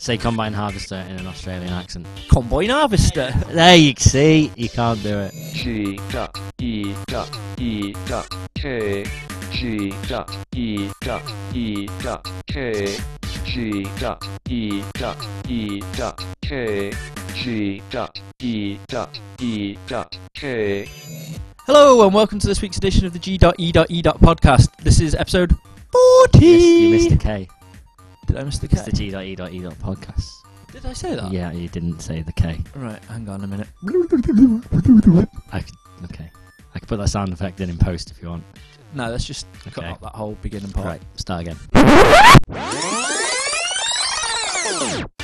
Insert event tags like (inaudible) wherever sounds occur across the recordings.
Say combine harvester in an Australian accent. Combine harvester. There you see, you can't do it. G dot E dot E dot K G dot E dot E dot K G dot E dot E dot K G dot E dot E dot K Hello and welcome to this week's edition of the G.E.E. podcast. This is episode 40. You missed the K. Did I miss the K? It's the G.E.E. podcast. Did I say that? Yeah, you didn't say the K. Right, hang on a minute. I could, okay. I could put that sound effect in in post if you want. No, let's just cut Okay. out that whole beginning part. Right, start again. (laughs)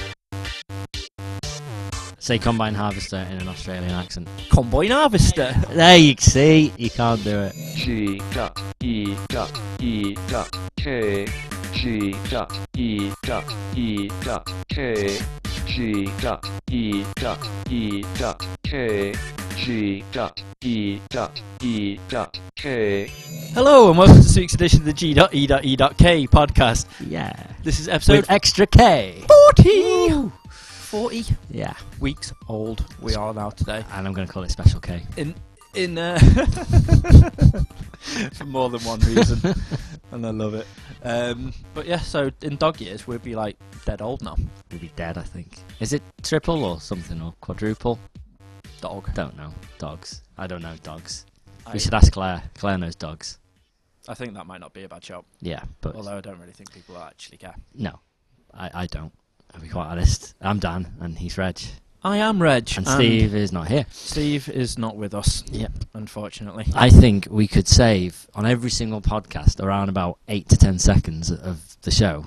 Say combine harvester in an Australian accent. Combine harvester. There you see, you can't do it. G dot E dot E dot K G dot E dot E dot K G dot E dot E dot K G dot E dot E dot K Hello and welcome to this week's edition of the G.E.E. podcast. Yeah. This is episode With extra K. 40. 40 Yeah. weeks old we are now today. And I'm going to call it special K. In in uh, (laughs) for more than one reason, (laughs) and I love it. Um, but yeah, so in dog years we'd be like dead old now. We'll be dead, I think. Is it triple or something or quadruple? Dog. Don't know. Dogs. I don't know dogs. I, We should ask Claire. Claire knows dogs. I think that might not be a bad shout. Yeah, but Although I don't really think people actually care. no, I, I don't. I'll be quite honest. I'm Dan, and he's Reg, I am Reg, and Steve is not here. Steve is not with us, Yep. unfortunately. I think we could save on every single podcast around about eight to ten seconds of the show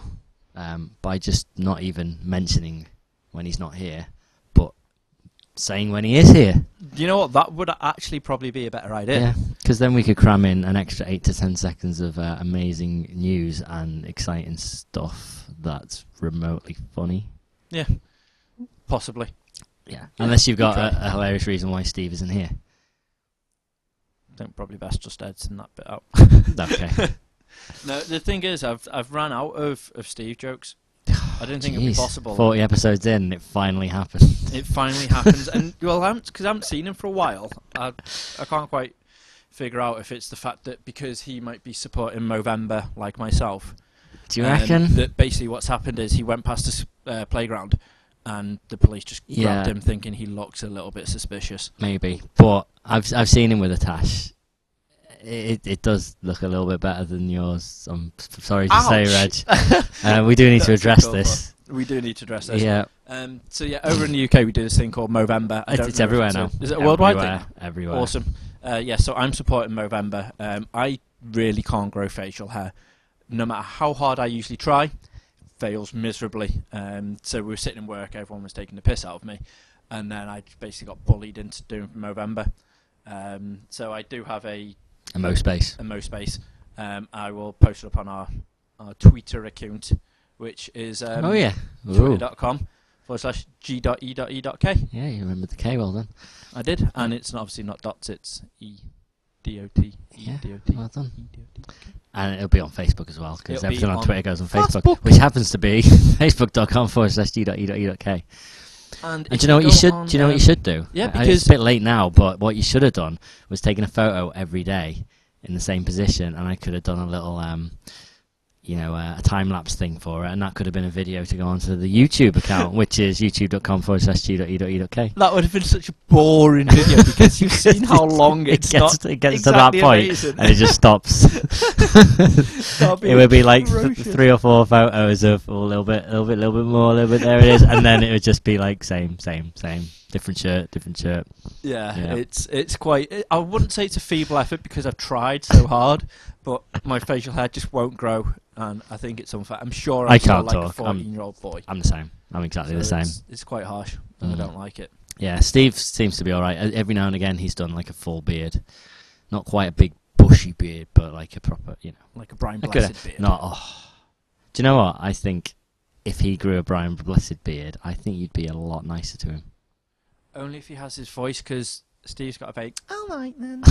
um, by just not even mentioning when he's not here, saying when he is here. you know what? That would actually probably be a better idea. Yeah, because then we could cram in an extra eight to ten seconds of uh, amazing news and exciting stuff that's remotely funny. Yeah, possibly. Yeah, unless you've got a, a hilarious reason why Steve isn't here. I think probably best just editing that bit out. (laughs) Okay. (laughs) no, the thing is, I've I've ran out of, of Steve jokes. I didn't think it'd be possible. Forty episodes in, it finally happens. (laughs) It finally happens, and well, because I haven't seen him for a while. I I can't quite figure out if it's the fact that because he might be supporting Movember like myself. Do you um, reckon? that basically what's happened is he went past this uh, playground, and the police just grabbed him, thinking he looks a little bit suspicious. Maybe, but I've I've seen him with a tash. It it does look a little bit better than yours. I'm sorry to say, Reg. Ouch. (laughs) Uh, we do need to address cool, this. We do need to address this. Yeah, Um, so yeah, over in the UK we do this thing called Movember. I it's, don't it's know everywhere it's now. Is it a worldwide everywhere, thing? Everywhere. Awesome. Uh, yeah, so I'm supporting Movember. Um, I really can't grow facial hair. No matter how hard I usually try, fails miserably. Um, so we were sitting in work, everyone was taking the piss out of me, and then I basically got bullied into doing Movember. Um, so I do have a, A Mo space. a MoSpace. Um, I will post it up on our, our Twitter account, which is um, oh yeah. Twitter.com forward slash g.e.e.k. Yeah, you remembered the K well done. I did, and it's not, obviously not dots, it's E D O T E Yeah, D O T well done. E D O T. And it'll be on Facebook as well, because It'll be everything on, on Twitter goes on Facebook, Facebook. which happens to be (laughs) facebook.com forward slash g.e.e.k. And, And do you know what you should? on, do you know what you should do? yeah, I- because- it's a bit late now, but what you should have done was taken a photo every day in the same position, and I could have done a little, um, you know, uh, a time lapse thing for it, and that could have been a video to go onto the YouTube account, which is youtube.com forward slash g.e.e.k. That would have been such a boring video because you've (laughs) seen how long it gets, not it gets exactly to that point, amazing. and it just stops. (laughs) It would be like th- three or four photos of a little bit, a little bit, a little bit more, a little bit. There it is, and then it would just be like same, same, same, different shirt, different shirt. Yeah, Yeah. it's it's quite. It, I wouldn't say it's a feeble effort because I've tried so hard, but my facial hair just won't grow, and I think it's unfair. I'm sure I'm I can't like a talk. I'm- 14 year old boy. I'm the same. I'm exactly the same. It's, it's quite harsh, and Mm. I don't like it. Yeah, Steve seems to be all right. Every now and again, he's done like a full beard, not quite a big bushy beard, but like a proper, you know, Like a Brian Blessed beard. not. Oh. Do you know what? I think if he grew a Brian Blessed beard, I think you'd be a lot nicer to him. Only if he has his voice, because Steve's got a very all right then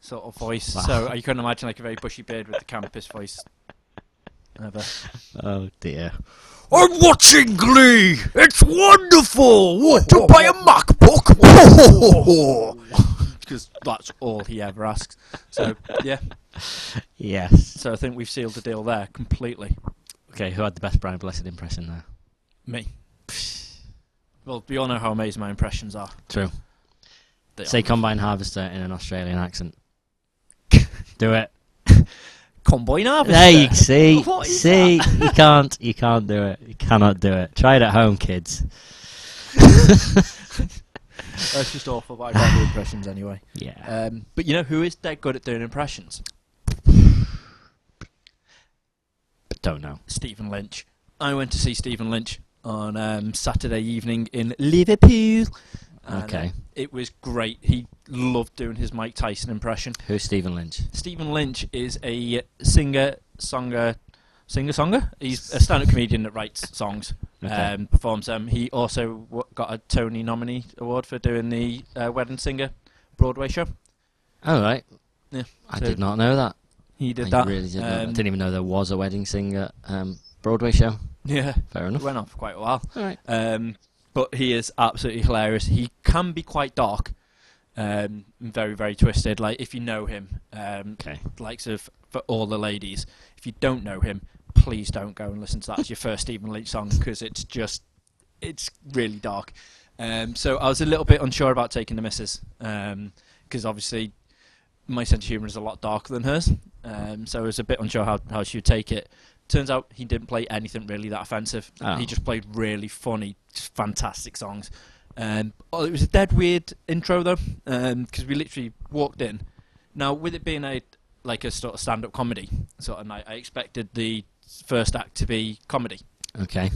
sort of voice. Wow. So you couldn't imagine like a very bushy beard with the campus voice. ever. Oh dear. I'm watching Glee. It's wonderful. Want to buy a MacBook? (laughs) (laughs) Because that's all he ever asks. So yeah, Yes. so I think we've sealed the deal there completely. Okay, who had the best Brian Blessed impression there? Me. (laughs) Well, we all know how amazing my impressions are. True. They Say are. combine harvester in an Australian accent. (laughs) Do it. combine harvester. There you see. (laughs) What is see, you can't. You can't do it. You cannot do it. Try it at home, kids. (laughs) That's just awful, but I can't do impressions anyway. Yeah. Um, but you know who is dead good at doing impressions? Don't know. Stephen Lynch. I went to see Stephen Lynch on um, Saturday evening in Liverpool. and, Okay. uh, it was great. He loved doing his Mike Tyson impression. Who's Stephen Lynch? Stephen Lynch is a singer, songer, singer, songer. He's a stand-up comedian that writes songs, Okay. um, performs them. He also w- got a Tony nominee award for doing the uh, Wedding Singer Broadway show. All right. Yeah, I so- did not know that. He did I that. really did not. I Um, didn't even know there was a wedding singer um, Broadway show. Yeah, Fair enough. went on for quite a while. All right. Um, but he is absolutely hilarious. He can be quite dark, um, and very very twisted. Like if you know him, um, Okay. likes of for all the ladies. If you don't know him, please don't go and listen to that as your first Stephen Lynch song because it's just it's really dark. Um, so I was a little bit unsure about taking the missus because obviously my sense of humour is a lot darker than hers. Um, so I was a bit unsure how, how she would take it. Turns out he didn't play anything really that offensive. Oh. He just played really funny, just fantastic songs. Um, oh, it was a dead weird intro though, because we literally walked in. Now, with it being a like a sort of stand-up comedy sort of night, I expected the first act to be comedy. Okay.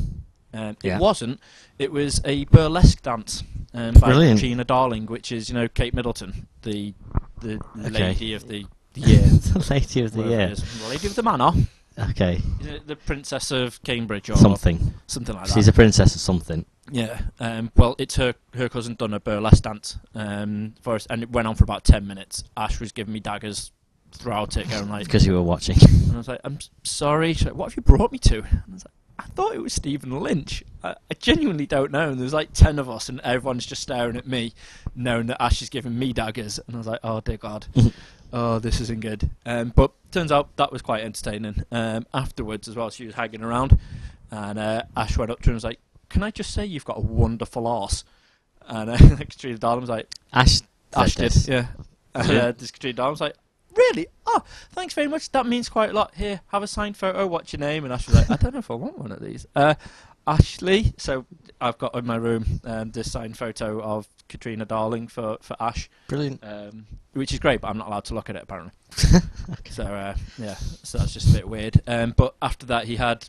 Um, Yeah. It wasn't. It was a burlesque dance um, by Brilliant. Gina Darling, which is you know Kate Middleton, the the Okay. lady of the year, (laughs) the lady of the year. lady of the manor, Okay. Is it the princess of Cambridge or Something. something like that. She's a princess or something. Yeah. Um, well, it's her her cousin done a burlesque dance um, for us, and it went on for about ten minutes. Ash was giving me daggers throughout it, going like, Because you were watching. (laughs) and I was like, I'm sorry. She's like, what have you brought me to? And I was like, I thought it was Stephen Lynch. I, I genuinely don't know. And there's like ten of us, and everyone's just staring at me, knowing that Ash is giving me daggers. And I was like, oh dear God, (laughs) oh this isn't good. Um, but turns out that was quite entertaining. Um, afterwards as well, she was hanging around, and uh, Ash went up to her and was like, "Can I just say you've got a wonderful arse?" And uh, (laughs) Katrina Darling was like, Ash. Ash did, this. yeah. And Yeah. uh, this Katrina Darling was like, really? Oh, thanks very much. That means quite a lot. Here, have a signed photo. What's your name? And Ash was like, I don't know if I want one of these. Uh, Ashley. So I've got in my room um, this signed photo of Katrina Darling for, for Ash, Brilliant. um, which is great, but I'm not allowed to look at it apparently. (laughs) So uh, yeah, so that's just a bit weird. Um, but after that, he had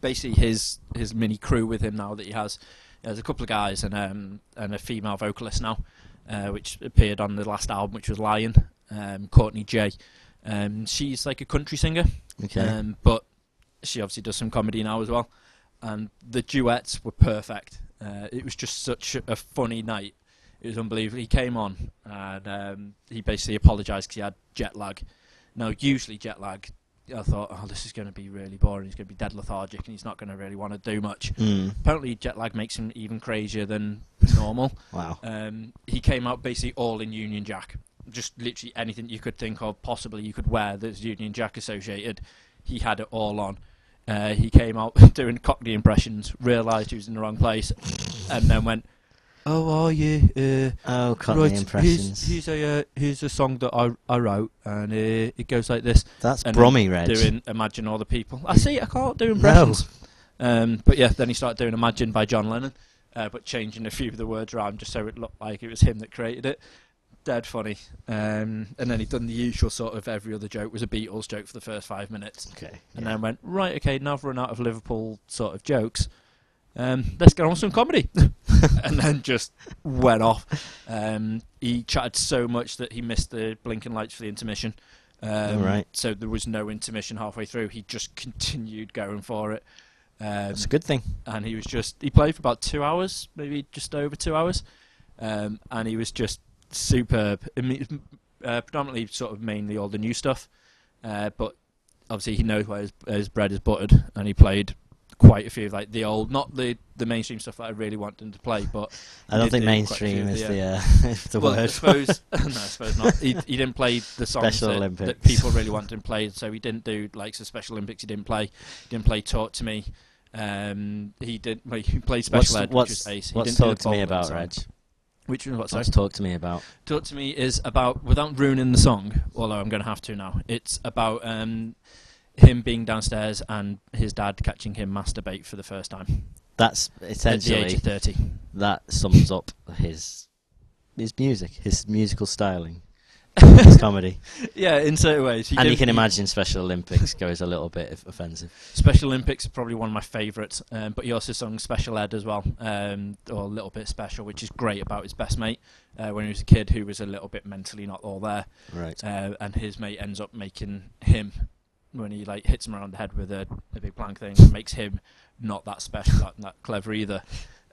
basically his his mini crew with him now that he has. There's a couple of guys and um, and a female vocalist now, uh, which appeared on the last album, which was Lion, um, Courtney Jaye. Um, she's like a country singer, Okay. um, but she obviously does some comedy now as well. And the duets were perfect. Uh, it was just such a funny night. It was unbelievable. He came on and um, he basically apologised because he had jet lag. Now, usually jet lag, I thought, oh, this is going to be really boring. He's going to be dead lethargic and he's not going to really want to do much. Mm. Apparently, jet lag makes him even crazier than normal. (laughs) Wow. Um, he came out basically all in Union Jack. Just literally anything you could think of, possibly you could wear that's Union Jack associated. He had it all on. Uh, he came out (laughs) doing Cockney impressions, realised he was in the wrong place, and then went, "Oh, are you? Uh, Oh, Cockney right, impressions. Here's, here's a uh, here's a song that I I wrote, and uh, it goes like this." That's and Brummy Red. Doing Imagine All the People. I see. I can't do impressions. Um, but yeah, then he started doing Imagine by John Lennon, uh, but changing a few of the words around just so it looked like it was him that created it. Dead funny. Um, and then he'd done the usual sort of every other joke was a Beatles joke for the first five minutes. Okay. And yeah. then went, right, okay, now I've run out of Liverpool sort of jokes. Um, let's get on with some comedy. (laughs) and then just went off. Um, he chatted so much that he missed the blinking lights for the intermission. Um, Alright. So there was no intermission halfway through. He just continued going for it. Um, That's a good thing. and he was just he played for about two hours, maybe just over two hours, um, and he was just superb. Uh, predominantly sort of mainly all the new stuff, uh, but obviously he knows where his, his bread is buttered, and he played quite a few of like the old, not the the mainstream stuff that I really want him to play, but I don't think do quite a few mainstream is the, the uh, (laughs) the well, I word. suppose (laughs) no, I suppose not. (laughs) He, he didn't play the songs that, that people really wanted him to play, so he didn't do like the Special Olympics. He didn't play. He didn't play Talk to Me. Um, he did. Well, he played what's Special Ed, what's, which was ace. He what's didn't talk to me about. Reg? Which one? What? Sorry. What's talk to me about? Talk to me is about without ruining the song. Although I'm going to have to now. It's about um, him being downstairs and his dad catching him masturbate for the first time That's essentially at the age of thirty. that sums up his his music, his musical styling, his comedy. (laughs) Yeah, in certain ways. He and you can imagine Special Olympics goes a little bit offensive. Special Olympics is probably one of my favourites, um, but he also sung Special Ed as well, um, or a little bit special, which is great about his best mate uh, when he was a kid who was a little bit mentally not all there, Right. uh, and his mate ends up making him when he like hits him around the head with a, a big plank thing, it makes him not that special, not that clever either.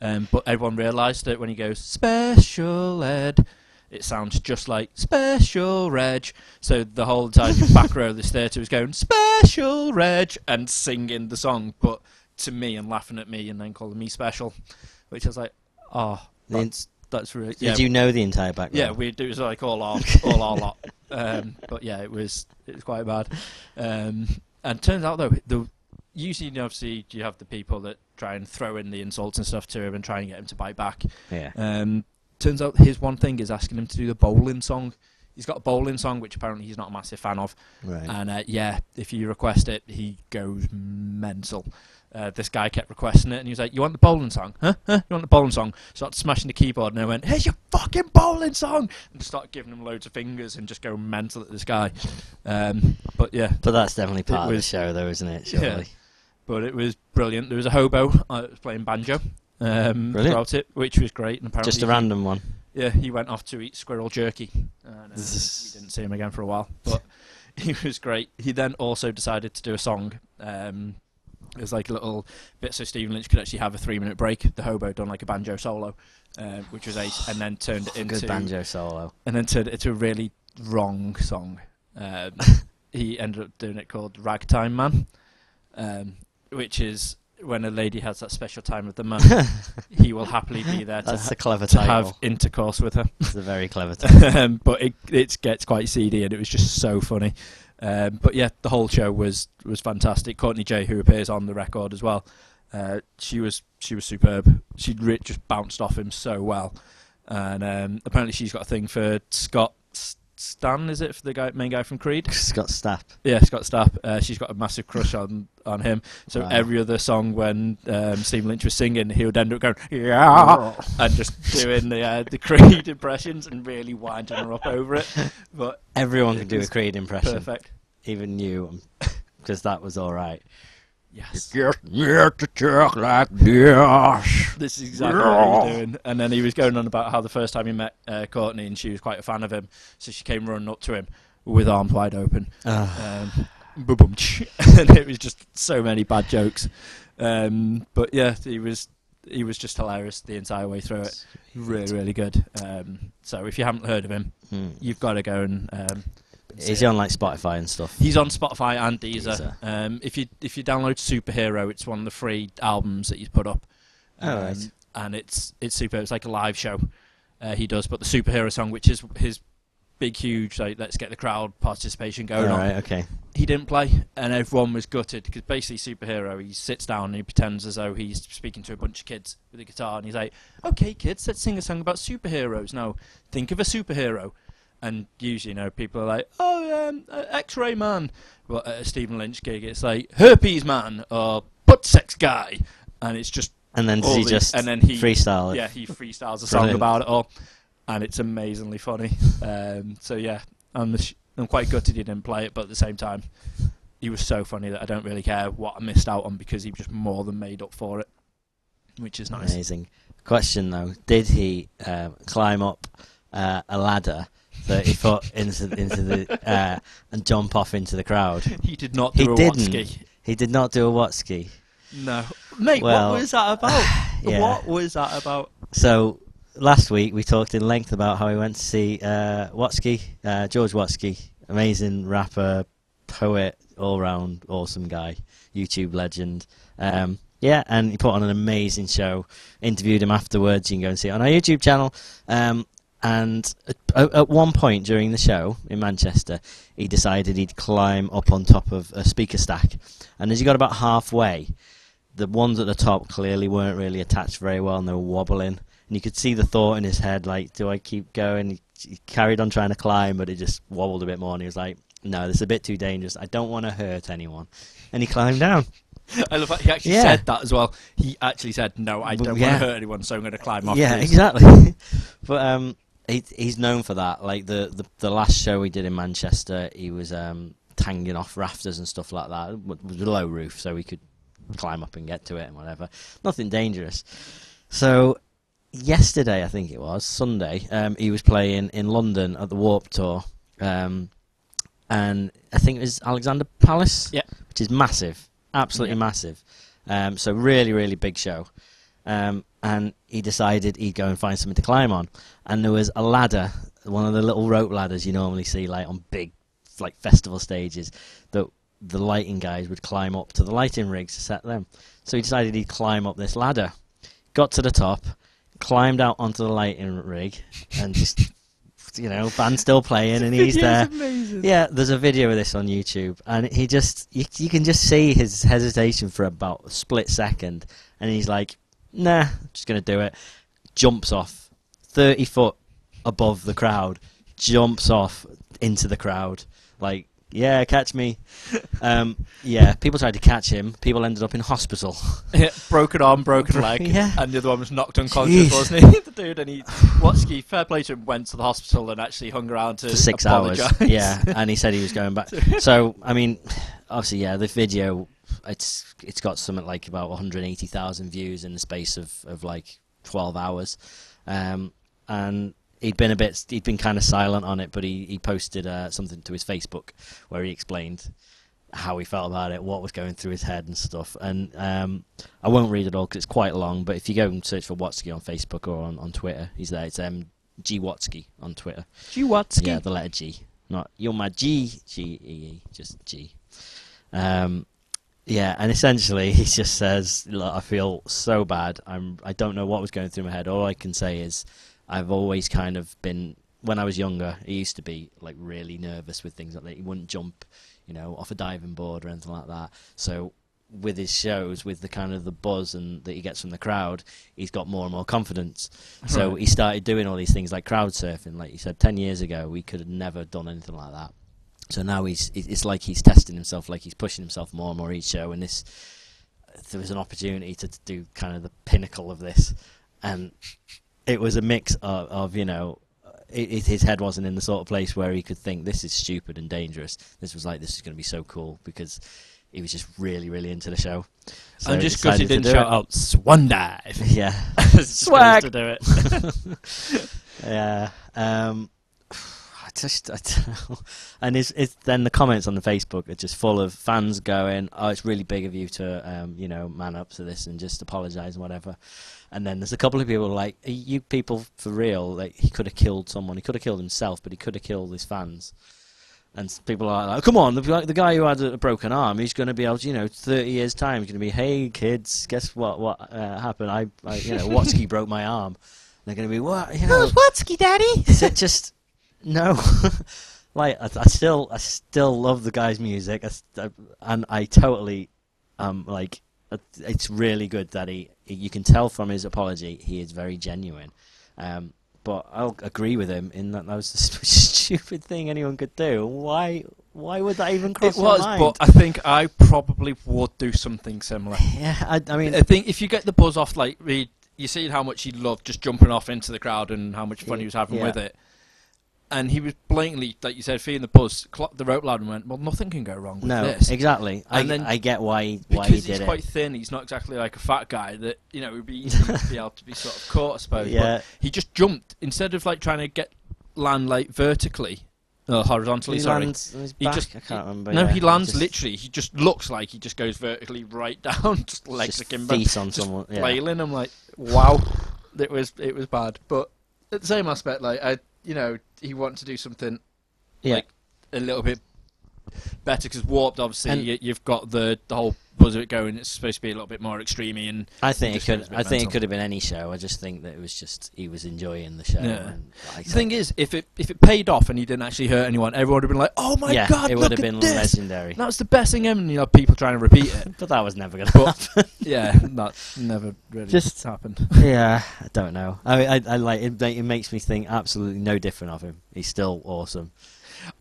Um, but everyone realised that when he goes Special Ed. It sounds just like Special Reg. So the whole time (laughs) back row of this theatre was going Special Reg and singing the song, but to me and laughing at me and then calling me special, which I was like, oh, that's, that's really. Did you know the entire background? yeah, we it was like all our (laughs) all our lot. Um, but yeah, it was it was quite bad. Um, and turns out though, the usually obviously you have the people that try and throw in the insults and stuff to him and try and get him to bite back. Yeah. Um, turns out his one thing is asking him to do the bowling song. He's got a bowling song which apparently he's not a massive fan of, Right. and uh, yeah, if you request it, he goes mental. Uh, this guy kept requesting it, and he was like, "You want the bowling song? Huh? huh? You want the bowling song?" Started smashing the keyboard, and I went, "Here's your fucking bowling song!" And just started giving him loads of fingers and just go mental at this guy. Um, but yeah, but that's definitely part of the show, though, isn't it? Yeah. But it was brilliant. There was a hobo uh, playing banjo um, throughout it, which was great. And apparently Just a he- random one. Yeah, he went off to eat squirrel jerky. And, uh, we didn't see him again for a while, but (laughs) he was great. He then also decided to do a song. Um, it was like a little bit so Stephen Lynch could actually have a three-minute break. The hobo done like a banjo solo, uh, which was ace, and then turned it (sighs) into Good banjo solo. and then turned it into a really wrong song. Um, (laughs) he ended up doing it called Ragtime Man, um, which is when a lady has that special time of the month, (laughs) he will happily be there to, That's ha- a clever to title. have intercourse with her. It's a very clever (laughs) title. um, but it it gets quite seedy, and it was just so funny. Um, but yeah, the whole show was was fantastic. Courtney Jaye, who appears on the record as well, uh, she was she was superb. She re- just bounced off him so well, and um, apparently she's got a thing for Scott Stan. Is it for the guy main guy from Creed? (laughs) Scott Stapp. Yeah, Scott Stapp. Uh, she's got a massive crush on on him. So Wow. every other song when um, Stephen Lynch was singing, he would end up going yeah, and just doing the uh, the Creed impressions and really winding her up over it. But Everyone can do a Creed impression. perfect. Even you, because that was all right. Yes, Get me to talk like this. this is exactly what he was doing. And then he was going on about how the first time he met uh, Courtney and she was quite a fan of him, so she came running up to him with arms wide open. Ah. Um, boom, boom, tch. and it was just so many bad jokes. Um, but yeah, he was he was just hilarious the entire way through it. Really, really good. Um, so if you haven't heard of him, Hmm. you've got to go and. Um, Is he on like Spotify and stuff? He's on Spotify and Deezer. Deezer. Um, if you if you download Superhero, it's one of the free albums that he's put up. Oh, Um, right. And it's it's super. It's like a live show. Uh, he does, but the superhero song, which is his big, huge, like let's get the crowd participation going all on. right. Okay. He didn't play, and everyone was gutted because basically superhero. He sits down and he pretends as though he's speaking to a bunch of kids with a guitar, and he's like, "Okay, kids, let's sing a song about superheroes. Now, think of a superhero." And usually, you know, people are like, "Oh, um, uh, X-Ray Man." But at a Stephen Lynch gig, it's like Herpes Man or Butt Sex Guy, and it's just And then does he these- just and then he freestyle it? yeah, he freestyles a song Brilliant. about it all, and it's amazingly funny. Um, so yeah, I'm sh- I'm quite gutted he didn't play it, but at the same time, he was so funny that I don't really care what I missed out on because he just more than made up for it, which is nice. Amazing. Question though: Did he um, climb up uh, a ladder thirty foot into into the uh, and jump off into the crowd? (laughs) He did not He do a didn't. Watsky. He did not do a what ski. No, mate. Well, what was that about? (sighs) yeah. What was that about? So last week we talked in length about how we went to see uh, Watsky, uh, George Watsky, amazing rapper, poet, all round awesome guy, YouTube legend. Um, yeah, and he put on an amazing show. Interviewed him afterwards. You can go and see it on our YouTube channel. Um, and at, at one point during the show in Manchester, he decided he'd climb up on top of a speaker stack. And as he got about halfway, the ones at the top clearly weren't really attached very well, and they were wobbling. And you could see the thought in his head, like, "Do I keep going?" He, he carried on trying to climb, but it just wobbled a bit more. And he was like, "No, this is a bit too dangerous. I don't want to hurt anyone." And he climbed down. (laughs) I love that he actually Yeah. said that as well. He actually said, "No, I don't yeah. want to hurt anyone, so I'm going to climb off." Yeah, this." exactly. (laughs) but um, he, he's known for that. Like the, the the last show he did in Manchester, he was um hanging off rafters and stuff like that. It was a low roof, so he could climb up and get to it and whatever. Nothing dangerous. So yesterday, I think it was Sunday, um, he was playing in London at the Warped Tour, um, and I think it was Alexandra Palace, Yeah. which is massive, absolutely Yeah. massive. Um, so really, really big show. Um, and he decided he'd go and find something to climb on, and there was a ladder, one of the little rope ladders you normally see like on big, like festival stages, that the lighting guys would climb up to the lighting rigs to set them. So he decided he'd climb up this ladder. Got to the top, climbed out onto the lighting rig, and just, (laughs) you know, band still playing, and he's (laughs) there. amazing. Yeah, there's a video of this on YouTube, and he just you, you can just see his hesitation for about a split second, and he's like, "Nah, I'm just gonna do it." Jumps off, thirty foot above the crowd, jumps off into the crowd, like, "Yeah, catch me." (laughs) um, yeah, people tried to catch him. People ended up in hospital. (laughs) Yeah, broken arm, broken (laughs) leg, Yeah. and the other one was knocked unconscious, Jeez. wasn't he? the dude, and he, Watsky, fair play to him, went to the hospital and actually hung around to for six hours. Yeah, and he said he was going back. So I mean, obviously, yeah, the video it's it's got something like about 180,000 views in the space of of like 12 hours, um, and he'd been a bit he'd been kind of silent on it, but he he posted uh, something to his Facebook where he explained how he felt about it, what was going through his head and stuff. And um, I won't read it all because it's quite long. But if you go and search for Watsky on Facebook or on, on Twitter, he's there. It's um, G Watsky on Twitter. G Watsky. Yeah, the letter G. Not you're my G G E E, just G. Um, yeah, and essentially (laughs) he just says, "Look, I feel so bad. I'm. I don't know what was going through my head. All I can say is, I've always kind of been. When I was younger, I used to be like really nervous with things like that. He wouldn't jump, you know, off a diving board or anything like that. So." With his shows, with the kind of the buzz and that he gets from the crowd, he's got more and more confidence. So he started doing all these things like crowd surfing. Like you said, ten years ago, we could have never done anything like that. So now he's it's like he's testing himself, like he's pushing himself more and more each show. And this, there was an opportunity to, do kind of the pinnacle of this, and it was a mix of, of you know. It, his head wasn't in the sort of place where he could think this is stupid and dangerous. This was like this is going to be so cool because he was just really, really into the show. So and just because he to didn't shout out "Swan Dive," (laughs) yeah, (laughs) swag to do it. (laughs) Yeah. Um, (laughs) just, I don't know. And it's, it's then the comments on the Facebook are just full of fans going, "Oh, it's really big of you to, um, you know, man up to this and just apologise and whatever." And then there's a couple of people like, "Are you people for real? Like, he could have killed someone. He could have killed himself, but he could have killed his fans." And people are like, "Come on, the, like, the guy who had a, broken arm, he's going to be able to, you know, 30 years time, he's going to be, hey kids, guess what? What uh, happened? I, I, you know, (laughs) Watsky broke my arm." They're going to be, "What? You know, Watsky, Daddy? is it just no? (laughs) like I, I still, I still love the guy's music, I, I- and I totally, um, like it's really good that he. You can tell from his apology he is very genuine. Um, but I'll agree with him in that that was the (laughs) st- stupid thing anyone could do. Why? Why would that even cross It was, mind? but I think I probably would do something similar. (laughs) yeah, I, I mean, I think if you get the buzz off, like you see how much he loved just jumping off into the crowd and how much fun he was having Yeah. with it. And he was blatantly, like you said, feeling the buzz, clocked the rope ladder and went, well, nothing can go wrong with no, this. exactly. I, And then- I get why why he did it. because he's quite thin, he's not exactly like a fat guy that, you know, it would be easy to be able to be sort of caught, I suppose. But yeah, he just jumped, instead of like trying to get land like vertically, uh, horizontally, he sorry. lands He just- I can't remember. no, yeah, he lands just literally. He just looks like he just goes vertically right (laughs) down, just legs just akimbo, feet on someone. Yeah. flailing. I'm like, wow, (laughs) it was it was bad. But at the same aspect, like I, you know, he wanted to do something Yeah. like a little bit better because warped. Obviously, And- you, you've got the the whole buzz of it going. It's supposed to be a little bit more extremey and I think it could. a bit I think it could have been any show. I just think that it was just he was enjoying the show. Yeah. And The thing is, if it if it paid off and he didn't actually hurt anyone, everyone would have been like, "Oh my yeah, god, it look would have at been this! legendary. That was the best thing ever." And you know, people trying to repeat it. (laughs) But that was never going to happen. (laughs) yeah, that never really Just- happened. (laughs) yeah, I don't know. I, I, I like it. It makes me think absolutely no different of him. He's still awesome.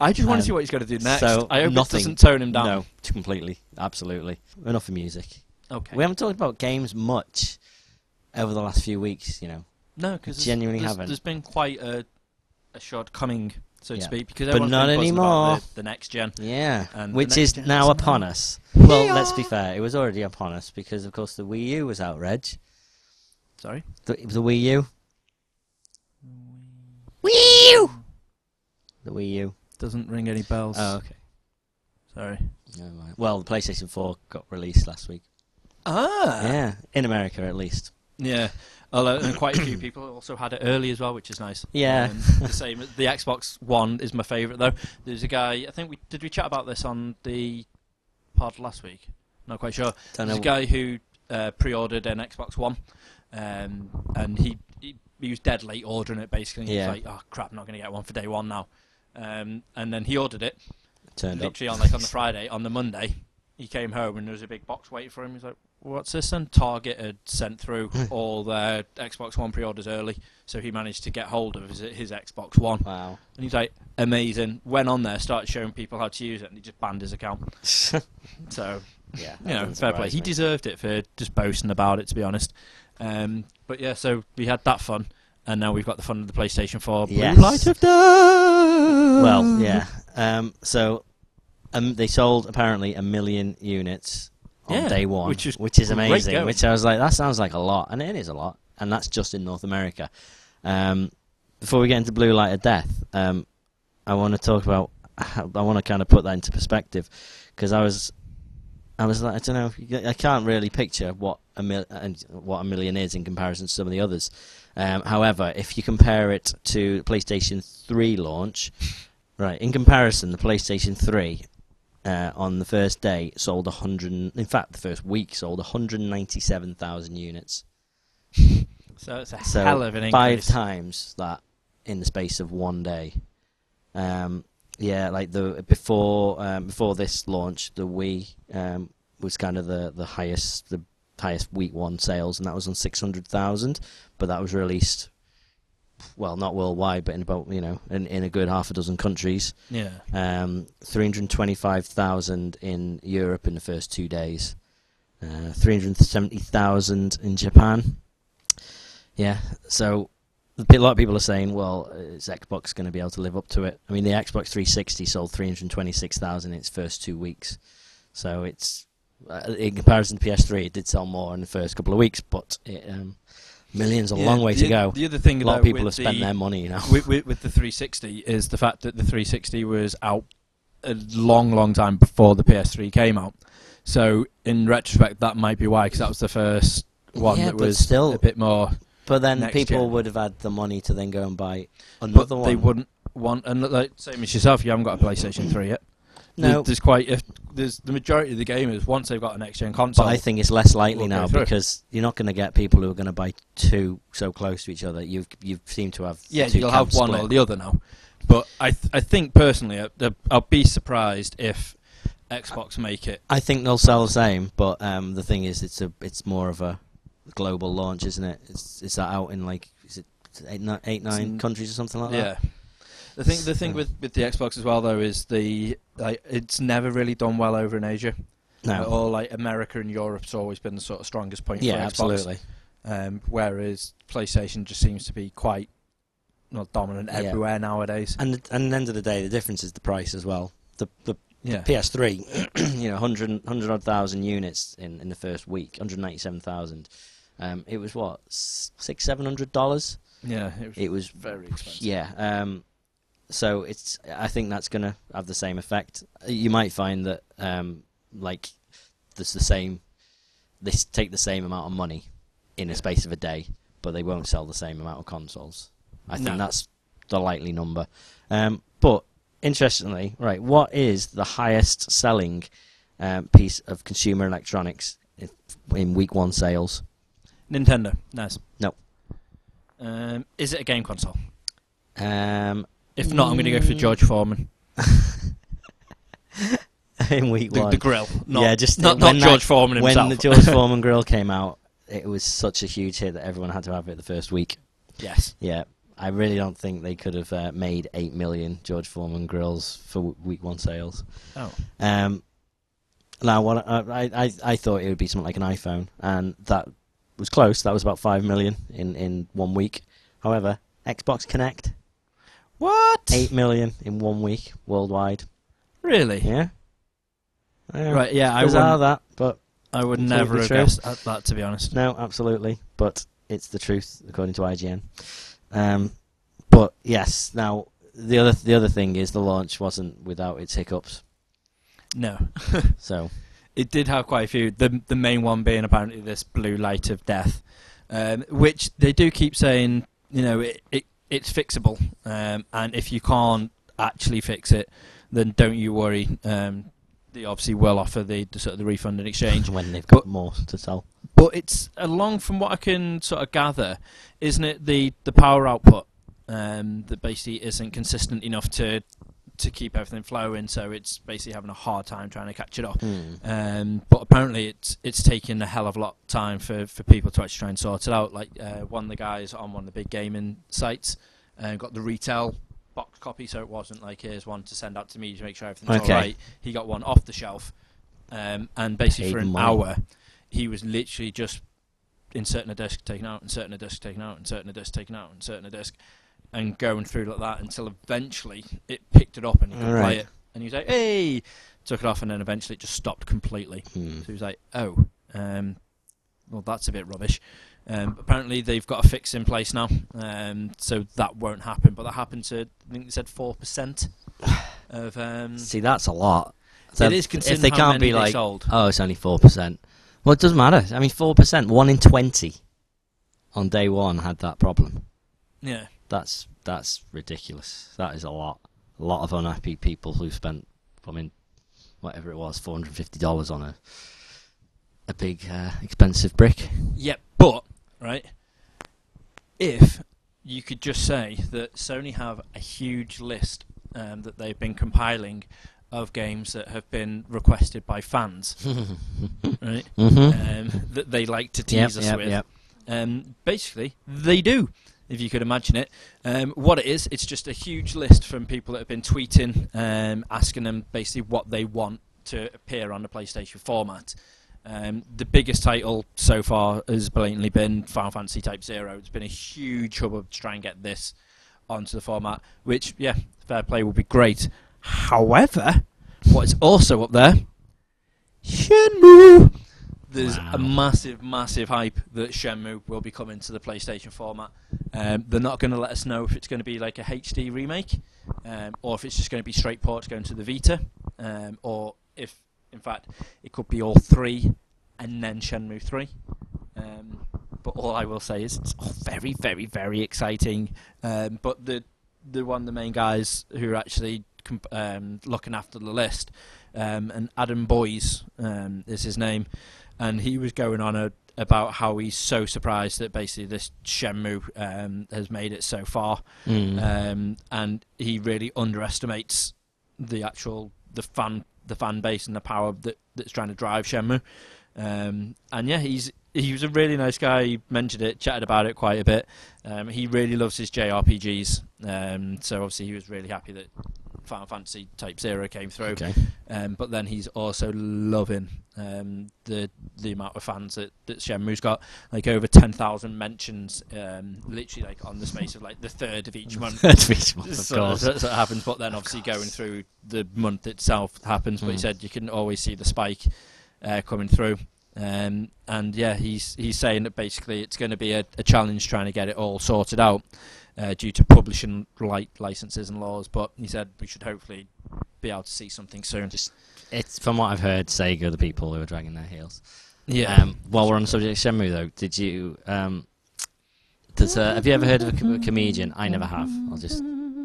I just want Um, to see what he's going to do next. so I hope nothing- it doesn't tone him down. No, completely, absolutely. Enough of music. Okay. We haven't talked about games much over the last few weeks. You know, no, because genuinely there's, haven't. There's been quite a, a shortcoming, so to speak, because But everyone's not been buzzing about anymore. The, the next gen. yeah, And which is now upon us. Well, let's be fair. It was already upon us because, of course, the Wii U was out. Reg, Sorry. the, the Wii U. Wii U. The Wii U. Doesn't ring any bells. Oh, okay. Sorry. Never mind. Well, the PlayStation 4 got released last week. Ah. Yeah, in America at least. Yeah. Although and quite a few people also had it early as well, which is nice. Yeah. Um, the same. The Xbox One is my favourite though. There's a guy. I think we did we chat about this on the pod last week. Not quite sure. Don't There's know. a guy who uh, pre-ordered an Xbox One, um, and he, he he was dead late ordering it. Basically, he Yeah. was like, "Oh crap, I'm not going to get one for day one now." Um, and then he ordered it Turned up. on like on the Friday. On the Monday, he came home and there was a big box waiting for him. He's like, "What's this?" And Target had sent through (laughs) all their Xbox One pre-orders early, so he managed to get hold of his, his Xbox One. Wow. And he's like, "Amazing!" Went on there, started showing people how to use it, and he just banned his account. (laughs) So yeah. you know, fair play. He deserved it for just boasting about it, to be honest. Um, but yeah, so we had that fun, and now we've got the fun of the PlayStation 4 Yes. Blue Light of Dawn. Well, yeah. Um, so um, they sold apparently a million units on Yeah, day one, which is is great amazing. going. Which I was like, that sounds like a lot, and it is a lot, and that's just in North America. Um, before we get into Blue Light of Death, um, I want to talk about. (laughs) I want to kind of put that into perspective because I was, I was like, I don't know, I can't really picture what a mil- and what a million is in comparison to some of the others. Um, however, if you compare it to the PlayStation 3 launch, right, in comparison, the PlayStation 3 uh, on the first day sold 100, in fact, the first week sold 197,000 units. (laughs) So it's a So hell of an increase. five times that in the space of one day. Um, yeah, like the before um, before this launch, the Wii um, was kind of the, the highest the highest week one sales, and that was on six hundred thousand. But that was released, well, not worldwide, but in about you know in, in a good half a dozen countries. Yeah. Um, 325,000 in Europe in the first two days. Uh, 370,000 in Japan. Yeah, so a lot of people are saying, well, is Xbox going to be able to live up to it? I mean, the Xbox 360 sold 326,000 in its first two weeks. So it's, in comparison to PS3, it did sell more in the first couple of weeks, but it, um, millions a Yeah, long way the, to go. The other thing A lot of people have spent the, their money, you know. with, with, with the 360 is the fact that the 360 was out a long, long time before the PS3 came out. So in retrospect, that might be why, because that was the first one Yeah, that was still- a bit more. But then people gen. would have had the money to then go and buy But another one. they wouldn't want, and like same as yourself, you haven't got a PlayStation 3 yet. No. There- there's quite a, there's the majority of the gamers once they've got a next gen console. But I think it's less likely We'll now because you're not going to get people who are going to buy two so close to each other. You've you seem to have Yeah, two you'll have one split. or the other now. But I th- I think personally, I, the- I'll be surprised if Xbox make it. I think they'll sell the same, but um, the thing is, it's a it's more of a global launch, isn't it? It's is that out in like is it eight, ni- eight nine in- countries or something like that? Yeah. The thing, the thing with, with the Xbox as well though is the like it's never really done well over in Asia. No. Or like America and Europe's always been the sort of strongest point yeah, for Xbox. absolutely. Um, whereas PlayStation just seems to be quite not dominant Yeah. everywhere nowadays. And and at the end of the day, the difference is the price as well. The the Yeah. PS3, (clears throat) you know, 100, 100 odd thousand units in, in the first week, 197,000. Um, it was what, six, seven hundred dollars? Yeah, it was, It was very expensive. Yeah. Um, so it's. I think that's going to have the same effect. You might find that, um, like, there's the same. They take the same amount of money in a space of a day, but they won't sell the same amount of consoles. I think No. that's the likely number. Um, but interestingly, right, what is the highest selling um, piece of consumer electronics in, in week one sales? Nintendo. Nice. No. Um, is it a game console? Um, If not, I'm going to go for. George Foreman. (laughs) in week The, one. the grill. Not, yeah, just not, when not that- George Foreman when himself. the (laughs) George Foreman grill came out, it was such a huge hit that everyone had to have it the first week. yes. Yeah, I really don't think they could have uh, made eight million George Foreman grills for w- week one sales. Oh. Um, now, what I, I I I thought it would be something like an iPhone, and that was close. That was about five million in in one week. However, Xbox Kinect What? eight million in one week worldwide. Really? Yeah. Right. Yeah. I Bizarre that, but I would never have true. guessed that. To be honest. No, absolutely. But it's the truth according to IGN. Um, but yes, now the other the other thing is the launch wasn't without its hiccups. No. (laughs) So It did have quite a few. The the main one being apparently this blue light of death, um, which they do keep saying. You know, it, it it's fixable, um, and if you can't actually fix it, then don't you worry. Um, they obviously will offer the, the sort of the refund and exchange. (laughs) when they've got But- more to sell. But it's along from what I can sort of gather, isn't it? The the power output um, that basically isn't consistent enough to to keep everything flowing. So it's basically having a hard time trying to catch it up. Hmm. Um, but apparently, it's it's taken a hell of a lot of time for, for people to actually try and sort it out. Like uh, one of the guys on one of the big gaming sites uh, got the retail box copy, so it wasn't like here's one to send out to me to make sure everything's Okay. all right. He got one off the shelf, um, and basically Paid for an money. hour, he was literally just inserting a disc, taking out, inserting a disc, taking out, inserting a disc, taking out, inserting a disc, and going through like that until eventually it picked it up and he could play it. And he was like, "Hey!" Took it off, and then eventually it just stopped completely. Hmm. So he was like, "Oh, um, well, that's a bit rubbish." Um, apparently, they've got a fix in place now, um, so that won't happen. But that happened to I think they said four percent (sighs) of. Um, See, that's a lot. So it is if they can't be they like, sold. oh, it's only four percent. Well, it doesn't matter. I mean, four percent, one in twenty, on day one had that problem. Yeah, That's that's ridiculous. That is a lot. A lot of unhappy people who spent, I mean, whatever it was, four hundred fifty dollars on a a big uh, expensive brick. Yep, but right, if you could just say that Sony have a huge list um, that they've been compiling of games that have been requested by fans, (laughs) right? Mm-hmm. Um, that they like to tease Yep, us yep, with. yep. Um, basically, they do. If you could imagine it, um, what it is, it's just a huge list from people that have been tweeting, um, asking them basically what they want to appear on the PlayStation format. Um, the biggest title so far has blatantly been Final Fantasy Type Zero. It's been a huge hubbub to try and get this onto the format, which, yeah, fair play will be great. However, what is also up there, Shenmue. There's Wow. a massive, massive hype that Shenmue will be coming to the PlayStation format. Um, they're not going to let us know if it's going to be like a HD remake, um, or if it's just going to be straight ports going to the Vita, um, or if, in fact, it could be all three and then Shenmue 3. Um, but all I will say is it's all very, very, very exciting. Um, but the the one of the main guys who are actually comp- um, looking after the list, um, and Adam Boyes um, is his name, and he was going on a, about how he's so surprised that basically this Shenmue um, has made it so far, Mm. um, and he really underestimates the actual the fan the fan base and the power that that's trying to drive Shenmue. Um, and yeah, he's he was a really nice guy. He mentioned it, chatted about it quite a bit. Um, he really loves his JRPGs, um, so obviously he was really happy that Final Fantasy Type Zero came through. okay. Um, but then he's also loving um, the the amount of fans that, that Shenmue's got, like over ten thousand mentions, um, literally like on the space of like the third of each (laughs) month. That's each month, of So course. that's what happens, but then obviously going through the month itself happens. But he Mm. said you can always see the spike uh, coming through. Um, and yeah, he's he's saying that basically it's going to be a, a challenge trying to get it all sorted out uh, due to publishing li- licenses and laws. But he said we should hopefully be able to see something soon. Just it's from what I've heard, Sega are the people who are dragging their heels. yeah, Um, while we're on the subject of Shenmue, though, did you um, does uh, have you ever heard of a, com- a comedian? I never have. I'll just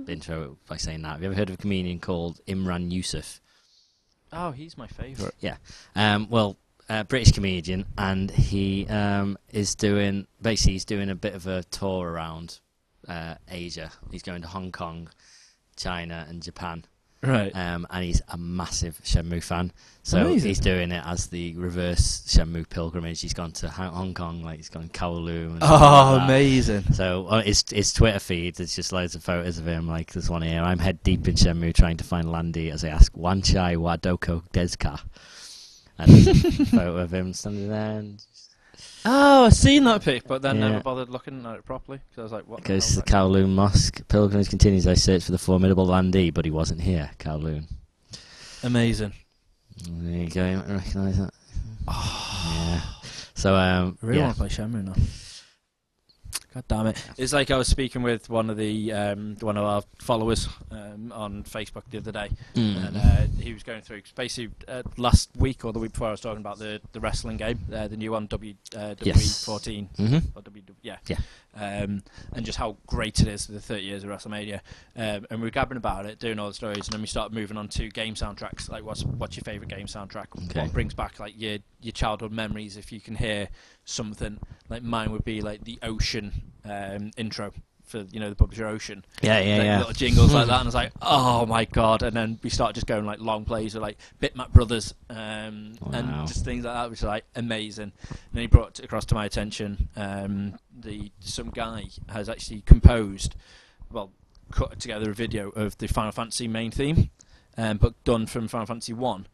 intro it by saying that. Have you ever heard of a comedian called Imran Yusuf? Oh, he's my favourite. Yeah. Um, well, uh, British comedian, and he um, is doing basically he's doing a bit of a tour around uh, Asia. He's going to Hong Kong, China, and Japan. Right. Um, and he's a massive Shenmue fan. So Amazing. he's doing it as the reverse Shenmue pilgrimage. He's gone to Hong Kong, like he's gone Kowloon. And oh, like amazing. So on his his Twitter feed, there's just loads of photos of him. Like there's one here. I'm head deep in Shenmue trying to find Lan Di as I ask Wanchai Wadoko Deska. And (laughs) photo of him standing there and Oh, I've seen that pic, but then Yeah. never bothered looking at it properly because I was like, "What?" the goes to hell's the that? Kowloon Mosque. Pilgrimage continues. I search for the formidable Lan Di, but he wasn't here. Kowloon. Amazing. There you go. You might recognise that. (sighs) Yeah. So um, I really yeah. want to play Shenmue now. God damn it! It's like I was speaking with one of the um, one of our followers um, on Facebook the other day, Mm. and uh, he was going through basically uh, last week or the week before I was talking about the, the wrestling game, uh, the new one W uh, Yes. W14 Mhm. or W yeah Yeah. Um, and just how great it is for the 30 years of WrestleMania. Um, and we were gabbing about it, doing all the stories, and then we started moving on to game soundtracks. Like, what's what's your favorite game soundtrack? Okay. What brings back like your your childhood memories? If you can hear something, like mine would be like the Ocean um, intro for you know the publisher Ocean Yeah, yeah, like, yeah. little jingles like that, and I was like, oh my god! And then we started just going like long plays with like Bitmap Brothers um, Wow. and just things like that, which is like amazing. And then he brought across to my attention um, the some guy has actually composed, well, cut together a video of the Final Fantasy main theme, um, but done from Final Fantasy One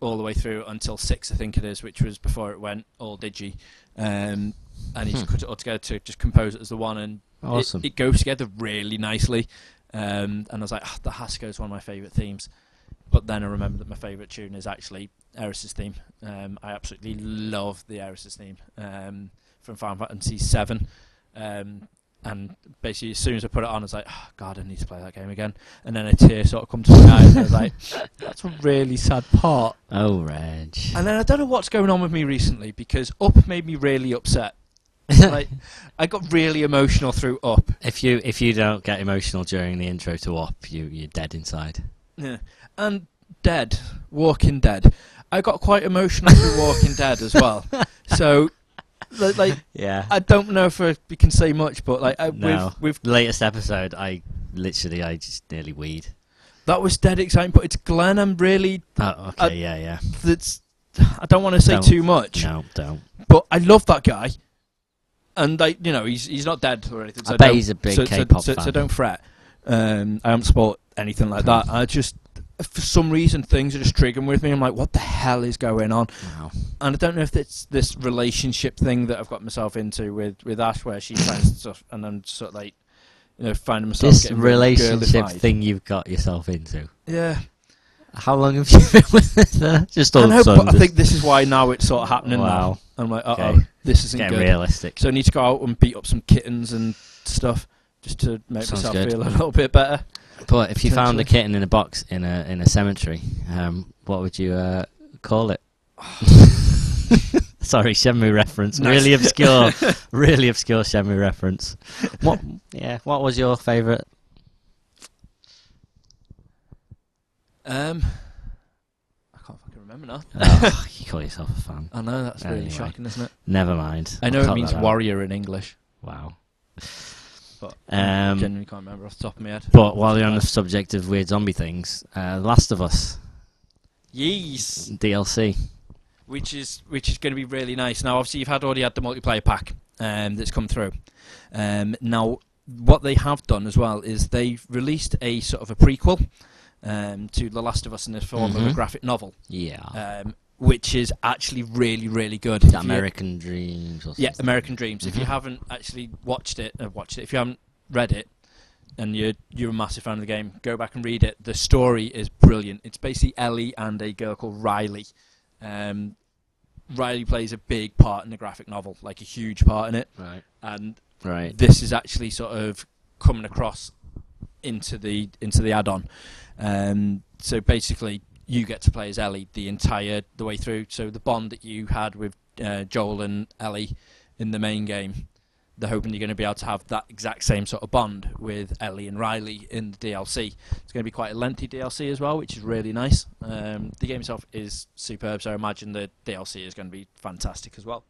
all the way through until six, I think it is, which was before it went all digi. Um, and he's Hmm. cut it all together to just compose it as the one, and Awesome. It, goes together really nicely. Um, and I was like, oh, the Haskell is one of my favourite themes. But then I remember that my favourite tune is actually Aeris's theme. Um, I absolutely love the Aeris's theme um, from Final Fantasy VII. Um, and basically, as soon as I put it on, I was like, oh, God, I need to play that game again. And then a tear sort of come to my eyes. And I was like, (laughs) that's a really sad part. Oh, Reg. And then I don't know what's going on with me recently because Up made me really upset. (laughs) like, I got really emotional through Up. If you if you don't get emotional during the intro to Up, you you're dead inside. Yeah. And Dead, Walking Dead. I got quite emotional through Walking Dead as well. (laughs) So, like, Yeah. I don't know if we can say much, but like, I, No. with, with latest episode, I literally I just nearly weed. that was dead exciting. But it's Glenn. I'm really. Oh, okay, I- yeah, yeah. That's. I don't want to say Don't. too much, No, don't. but I love that guy. And like, you know, he's he's not dead or anything. So I bet don't- he's a big so, so- K-pop so, fan. so don't fret. Um, I haven't support anything like that. I just, for some reason, things are just triggering with me. I'm like, what the hell is going on? Wow. and I don't know if it's this relationship thing that I've got myself into with, with Ash, where she finds stuff, and I'm sort of like, you know, finding myself This relationship thing you've got yourself into. Yeah, How long have you (laughs) been with this? uh, Just all I know, of a but I think this is why now it's sort of happening. Wow. Now I'm like, uh oh, Okay. this isn't getting good. realistic. So I need to go out and beat up some kittens and stuff just to make Sounds myself good. feel a little bit better. But if you found a kitten in a box in a in a cemetery, um, what would you uh, call it? (sighs) Sorry, Shenmue reference. Nice. Really obscure, (laughs) really obscure Shenmue reference. What? Yeah. What was your favourite? Um, I can't fucking remember now. Oh, (laughs) you call yourself a fan. I know that's really Anyway. shocking, isn't it? Never mind. I know I'll it means that out. warrior in English, Wow. but I Um, genuinely can't remember off the top of my head. But while you're on the subject of weird zombie things, uh, Last of Us Yes. DLC. which is which is going to be really nice. Now, obviously, you've had already had the multiplayer pack um, that's come through. Um, now, what they have done as well is they've released a sort of a prequel um, to The Last of Us in the form of a Mhm. graphic novel, Yeah. um, which is actually really really good. Is If you- American Dreams or yeah. American Dreams. If you Mhm. haven't actually watched it, uh, watched it. If you haven't read it, and you're you're a massive fan of the game, go back and read it. The story is brilliant. It's basically Ellie and a girl called Riley. Um, Riley plays a big part in the graphic novel, like a huge part in it, Right. and Right. this is actually sort of coming across into the into the add-on. Um, so basically, you get to play as Ellie the entire the way through. So the bond that you had with uh, Joel and Ellie in the main game, they're hoping you're going to be able to have that exact same sort of bond with Ellie and Riley in the DLC. It's going to be quite a lengthy DLC as well, which is really nice. Um, the game itself is superb, so I imagine the DLC is going to be fantastic as well.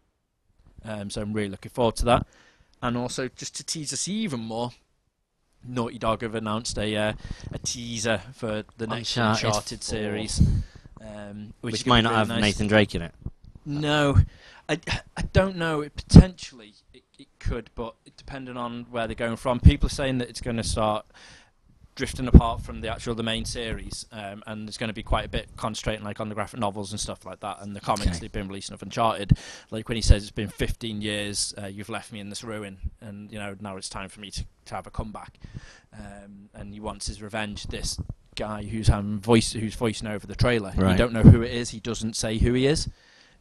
Um, so I'm really looking forward to that. And also, just to tease us even more, Naughty Dog have announced a uh, a teaser for the next Uncharted Uncharted, series, um, which, Which, might not really have nice. Nathan Drake in it. No, I, I don't know. It potentially it, it could, but it, depending on where they're going from. People are saying that it's going to start drifting apart from the actual the main series, um, and there's going to be quite a bit concentrating like on the graphic novels and stuff like that, and the comics Okay. they've been releasing of Uncharted. Like when he says it's been 15 years, uh, you've left me in this ruin, and you know now it's time for me to, to have a comeback, um, and he wants his revenge. This guy who's having voice who's voicing over the trailer. You don't know who it is. He doesn't say who he is.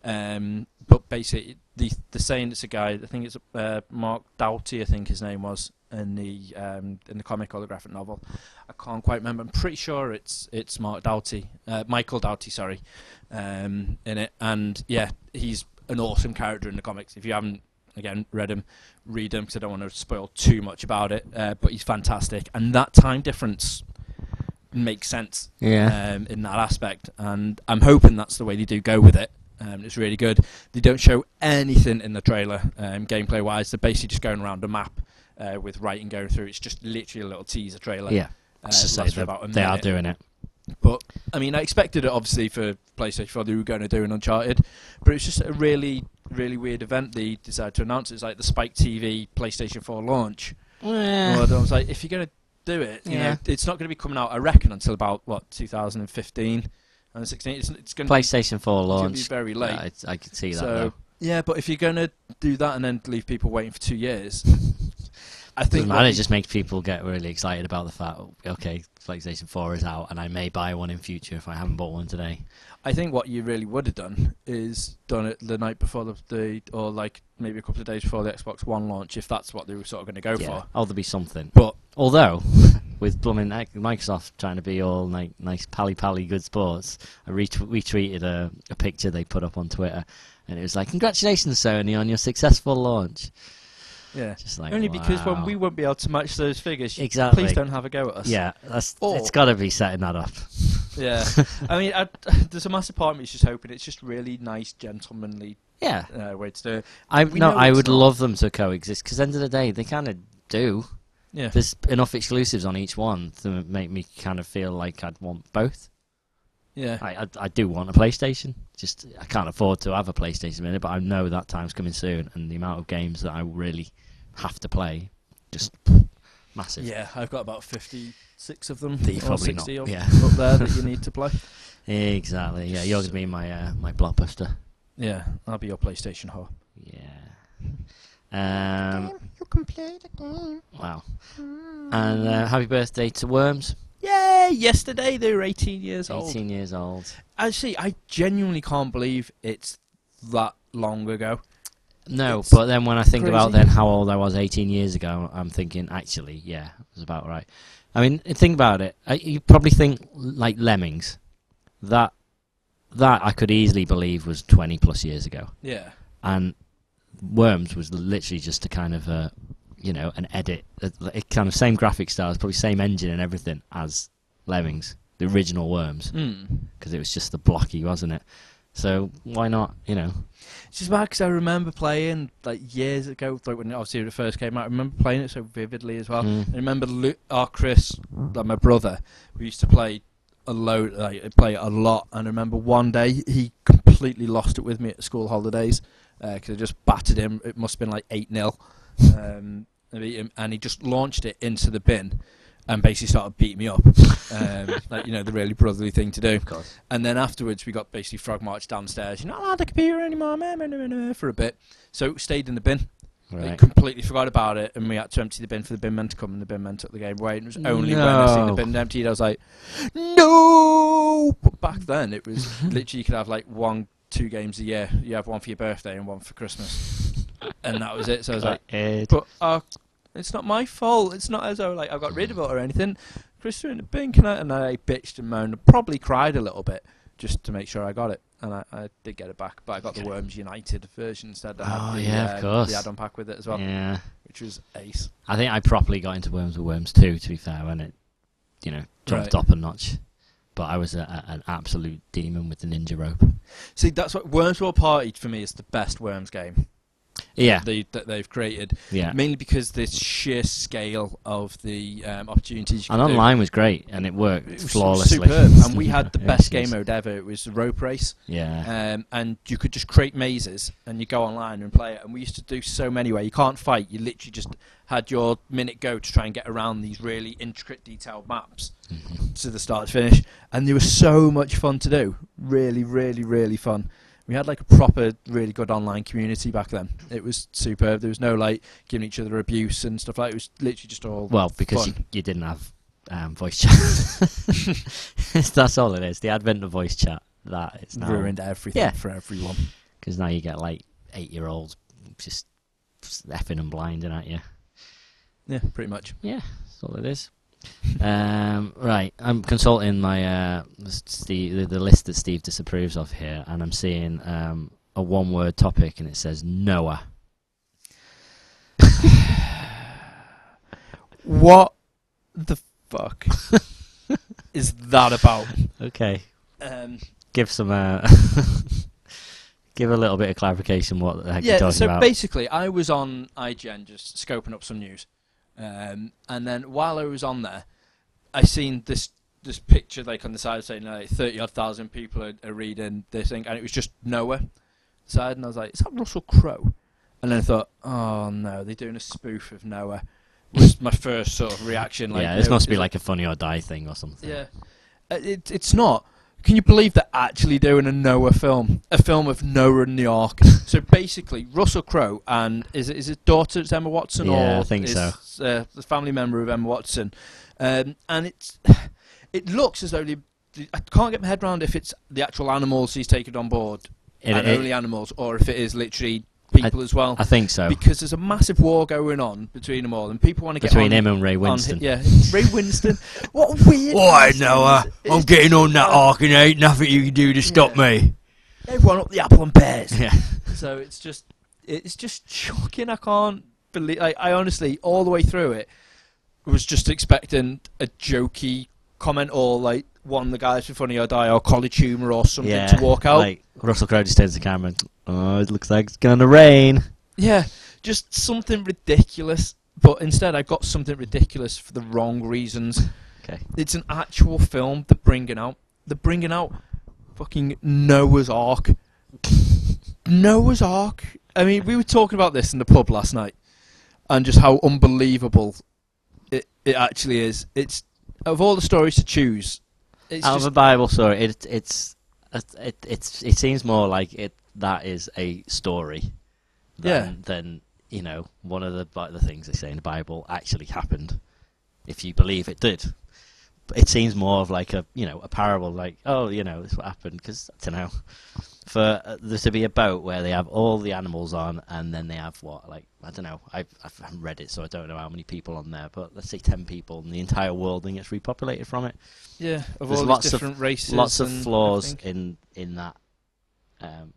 Um, but basically, the the saying it's a guy. I think it's uh, Mark Doughty. I think his name was in the um, in the comic or the graphic novel. I can't quite remember. I'm pretty sure it's it's Mark Doughty, uh, Michael Doughty, sorry, um, in it. And yeah, he's an awesome character in the comics. If you haven't again read him, read him because I don't want to spoil too much about it. Uh, but he's fantastic, and that time difference makes sense Yeah. um, in that aspect, and I'm hoping that's the way they do go with it. Um, it's really good. They don't show anything in the trailer, um, gameplay wise. They're basically just going around a map uh, with writing going through. It's just literally a little teaser trailer. yeah. uh, It's just lasts say for about a they are doing it. But I mean, I expected it obviously for PlayStation 4. They were going to do an Uncharted, but it's just a really, really weird event. They decided to announce it's like the Spike TV PlayStation 4 launch. Well, I was like, if you're going to do it, you Yeah. know, it's not going to be coming out, I reckon, until about what 2015 and 16. It's, it's going to PlayStation 4 be, launch. be very late. Yeah, it's- I could see that. so though. yeah, but if you're going to do that and then leave people waiting for two years, (laughs) I think what It just makes people get really excited about the fact, okay, PlayStation 4 is out, and I may buy one in future if I haven't bought one today. I think what you really would have done is done it the night before the, the or like maybe a couple of days before the Xbox One launch, if that's what they were sort of going to go yeah. for. Oh, there'll be something. But Although, (laughs) with blooming Microsoft trying to be all like nice pally pally good sports, I retw- retweeted a, a picture they put up on Twitter, and it was like, "Congratulations, Sony, on your successful launch." Yeah, Just like only because when we won't be able to match those figures, Exactly. please don't have a go at us. yeah, that's Or- it's got to be setting that up. Yeah, (laughs) I mean, I, (sighs) there's a massive part of me is just hoping it's just really nice, gentlemanly Yeah, uh, way to do it. I We no, I would not. love them to coexist because end of the day they kind of do. Yeah, There's enough exclusives on each one to make me kind of feel like I'd want both. yeah, I, I, I do want a PlayStation. Just I can't afford to have a PlayStation minute, but I know that time's coming soon, and the amount of games that I really have to play, just massive. yeah. I've got about fifty-six of them, That you or probably sixty not. up, Yeah, up there that you need to play. (laughs) exactly. Yeah, you're gonna be my uh, my blockbuster. Yeah, I'll be your PlayStation whore. Yeah. Um. You can play the game. Wow. And uh, happy birthday to Worms. Yay! Yesterday they were 18 years old. 18 years old. Actually, I genuinely can't believe it's that long ago. No, It's but then when I think about then how old I was 18 years ago, I'm thinking actually, yeah, it was about right. I mean, think about it. I, you probably think like Lemmings. That that I could easily believe was 20 plus years ago, Yeah. and Worms was literally just a kind of a, you know, an edit, a kind of same graphic styles, probably same engine and everything as Lemmings, the original Worms, Mm. because it was just the blocky, wasn't it? So why not, you know? It's just bad because I remember playing like years ago, like when obviously it first came out. I remember playing it so vividly as well. Mm. I remember Lu- our Chris, like my brother, we used to play a load, like play a lot. And I remember one day he completely lost it with me at school holidays because I just battered him. It must have been like eight 0 (laughs) um, I beat him, and he just launched it into the bin. And basically started beating me up, (laughs) um, like you know the really brotherly thing to do. Of course. And then afterwards, we got basically frog marched downstairs. You're not allowed the computer anymore, meh, for a bit. So it stayed in the bin. They Right. completely forgot about it, and we had to empty the bin for the bin man to come, and the bin man took the game away. And it was only when I seen the bin emptied, I was like, no! But back then, it was (laughs) literally you could have like one, two games a year. You have one for your birthday and one for Christmas, and that was it. So I was like, but uh, it's not my fault. It's not as though like I got rid of it or anything. Chris threw in the bin, can I? And I bitched and moaned, and probably cried a little bit just to make sure I got it. and I, I did get it back, but I got the Worms United version instead. I Oh, had the, yeah, of um, course. the add-on pack with it as well, Yeah. which was ace. I think I properly got into Worms with Worms 2, to be fair, when it, you know, jumped Right. up a notch. But I was a, a, an absolute demon with the ninja rope. See, that's what Worms World Party for me is the best Worms game Yeah, they, that they've created. yeah. Mainly because the sheer scale of the um, opportunities. You And could do. online was great, and it worked It was flawlessly. superb, and we had the (laughs) best game mode ever. It was the rope race, Yeah. um, and you could just create mazes, and you go online and play it. And we used to do so many where you can't fight. You literally just had your minute go to try and get around these really intricate, detailed maps Mhm. to the start to finish, and they were so much fun to do. Really, really, really fun. We had like a proper, really good online community back then. It was superb. There was no like giving each other abuse and stuff like. It was literally just all Well, because you, you didn't have um, voice chat. (laughs) That's all it is. The advent of voice chat. That is now ruined everything Yeah. for everyone. because now you get like eight year olds just effing and blinding at you. Yeah, pretty much. Yeah, that's all it is. Um, right, I'm consulting my uh, Steve, the, the list that Steve disapproves of here, and I'm seeing um, a one-word topic, and it says Noah. (sighs) What the fuck (laughs) is that about? Okay, Um, give some, uh, (laughs) give a little bit of clarification what the heck you're talking so about. So basically, I was on IGN just scoping up some news, um, and then while I was on there, I seen this this picture like on the side saying like thirty odd thousand people are, are reading this thing, and it was just Noah side, and I was like, is that Russell Crowe? And then I thought, oh no, they're doing a spoof of Noah. Was my first sort of reaction. Like, yeah, this must be like a funny or die thing or something. Yeah, Uh, it, it's not. Can you believe they're actually doing a Noah film? A film of Noah and the Ark. (laughs) so basically, Russell Crowe and is it is his daughter it's Emma Watson Yeah, or I think so. Uh, the family member of Emma Watson, um, and it's (sighs) it looks as though they, I can't get my head around if it's the actual animals he's taken on board It- and it- only animals, or if it is literally people as well. I think so. because there's a massive war going on between them all, and people want to get on. Between on, him and Ray on- Winstone. yeah, Ray Winstone. (laughs) What a weird. Alright, name. Noah. I'm getting on that arc and ain't nothing you can do to stop Yeah. me. everyone up the apple and pears. Yeah. (laughs) so it's just it's just shocking. I can't believe. I, I honestly, all the way through it, was just expecting a jokey comment or like one the guys for Funny or Die or college humour or something yeah, to walk out. Like Russell Crowe just turns the camera. and, Oh, it looks like it's gonna rain. yeah, just something ridiculous. But instead, I got something ridiculous for the wrong reasons. Okay. It's an actual film they're bringing out. They're bringing out fucking Noah's Ark. (laughs) Noah's Ark. I mean, we were talking about this in the pub last night, and just how unbelievable it it actually is. It's of all the stories to choose. It's Out just, of a Bible story, it, it's it, it's it seems more like it that is a story. Than, Yeah. Than you know one of the the things they say in the Bible actually happened, if you believe it did. But it seems more of like a you know a parable, like oh you know this is what happened because I don't know. For uh, there to be a boat where they have all the animals on, and then they have what like I don't know. I've, I haven't read it, so I don't know how many people on there. But let's say ten people, and the entire world then gets repopulated from it. yeah, of there's all lots these of- different races. lots of flaws in in that. Um,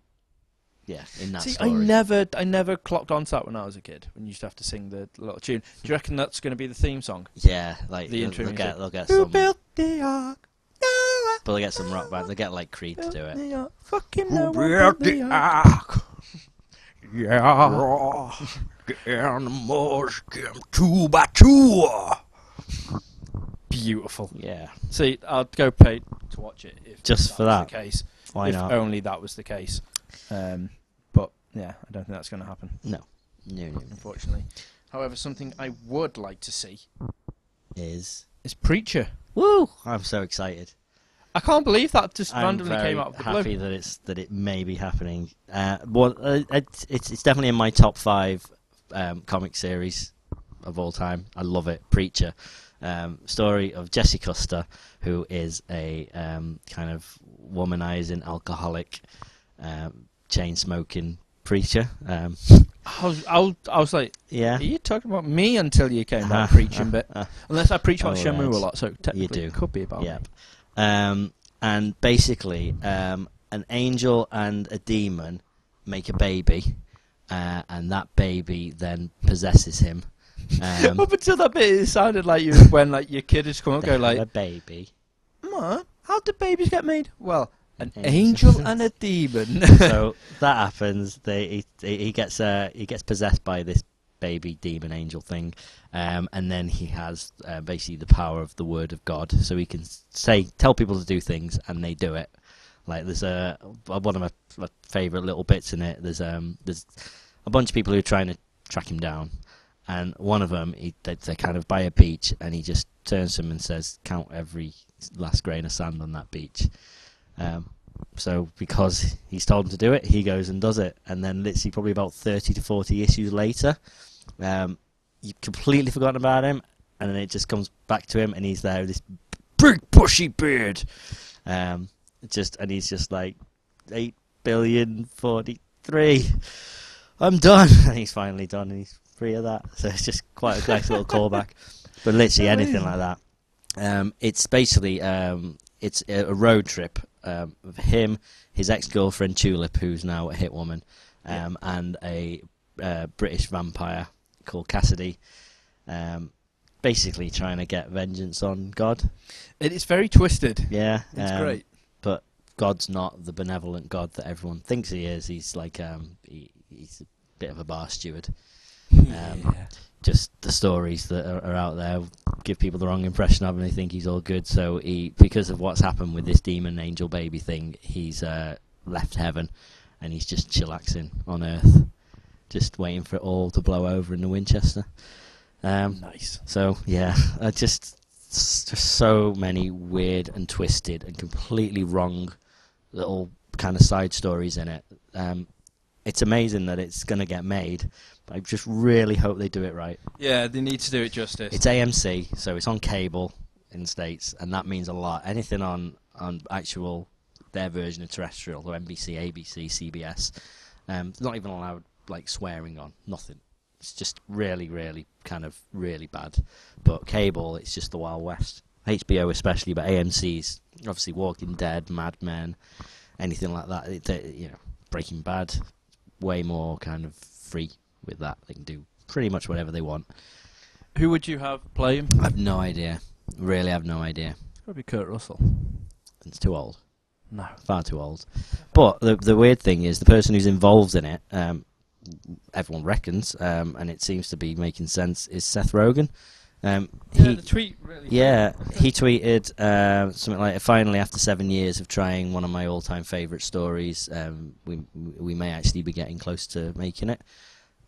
yeah, in that See, story. I never, I never clocked onto that when I was a kid. When you used to have to sing the little tune. Do you reckon that's going to be the theme song? yeah, like The they'll, intro they'll music. get they'll get Who some, built the ark? Noah. but they'll get some rock band. They get like Creed to do it. the ark. Fucking Who Noah built built the ark. ark? Yeah. The animals came two by two. Beautiful. Yeah, See, I'd go pay to watch it if Just that for was that. The case. why if not? only that was the case. Um, but yeah, I don't think that's going to happen, No, no, no. unfortunately. However, something I would like to see Is is Preacher. woo! I'm so excited. I can't believe that just I'm randomly came out of the happy blue. that it's that it may be happening. Uh, well, uh, it's it's definitely in my top five um, comic series of all time. I love it. Preacher, um, story of Jesse Custer, who is a um, kind of womanizing alcoholic, um, chain smoking preacher. Um, I was, I was, I was like, yeah, are you talking about me until you came about (laughs) preaching bit? (laughs) Unless I preach about Oh, Shenmue right. a lot, so technically do. it could be about Yep. Um, and basically, um, an angel and a demon make a baby, uh, and that baby then possesses him. Um, (laughs) Up until that bit, it sounded like you when like your kid is come up, go like, a baby. "Ma, how do babies get made?" Well, an Angel. angel (laughs) and a demon. so that happens. They he, he gets uh, he gets possessed by this baby demon angel thing, um, and then he has uh, basically the power of the word of God, so he can say tell people to do things and they do it. Like there's a one of my, my favorite little bits in it. There's um there's a bunch of people who are trying to track him down, and one of them he they, they're kind of by a beach, and he just turns to him and says, "Count every last grain of sand on that beach." Um, so because he's told him to do it, he goes and does it, and then literally probably about thirty to forty issues later, um, you've completely forgotten about him, and then it just comes back to him, and he's there with this big bushy beard, um, just and he's just like eight billion forty three. I'm done, (laughs) and he's finally done, and he's free of that. So it's just quite a nice little callback, (laughs) but literally anything like that. Um, it's basically um, it's a, road trip um, of him, his ex girlfriend Tulip, who's now a hit woman, um, and a uh, British vampire called Cassidy. Um, basically trying to get vengeance on God. it is very twisted. Yeah, It's um, great. But God's not the benevolent God that everyone thinks he is. He's like um, he, he's a bit of a bar steward. Um, just the stories that are, are out there give people the wrong impression of him. They think he's all good. So he, because of what's happened with this demon angel baby thing, he's uh, left heaven and he's just chillaxing on Earth, just waiting for it all to blow over in the Winchester. Um, nice. so yeah, just just so many weird and twisted and completely wrong little kind of side stories in it. Um, it's amazing that it's going to get made, but I just really hope they do it right. Yeah, they need to do it justice. It's AMC, so it's on cable in the states, and that means a lot. Anything on on actual their version of terrestrial, or NBC, ABC, CBS, um, not even allowed like swearing on, nothing. It's just really, really kind of really bad. But cable, it's just the Wild West. HBO especially, but AMC's obviously Walking Dead, Mad Men, anything like that. It, they- you know, Breaking Bad, way more kind of free with that. They can do pretty much whatever they want. Who would you have play him? I've no idea. Really, have no idea. Probably Kurt Russell. It's too old. No. Far too old. But the the weird thing is the person who's involved in it, um, everyone reckons, um, and it seems to be making sense, is Seth Rogen. Um, Yeah, he, tweet really. yeah, he tweeted uh, something like, "Finally, after seven years of trying one of my all-time favourite stories, um, we we may actually be getting close to making it."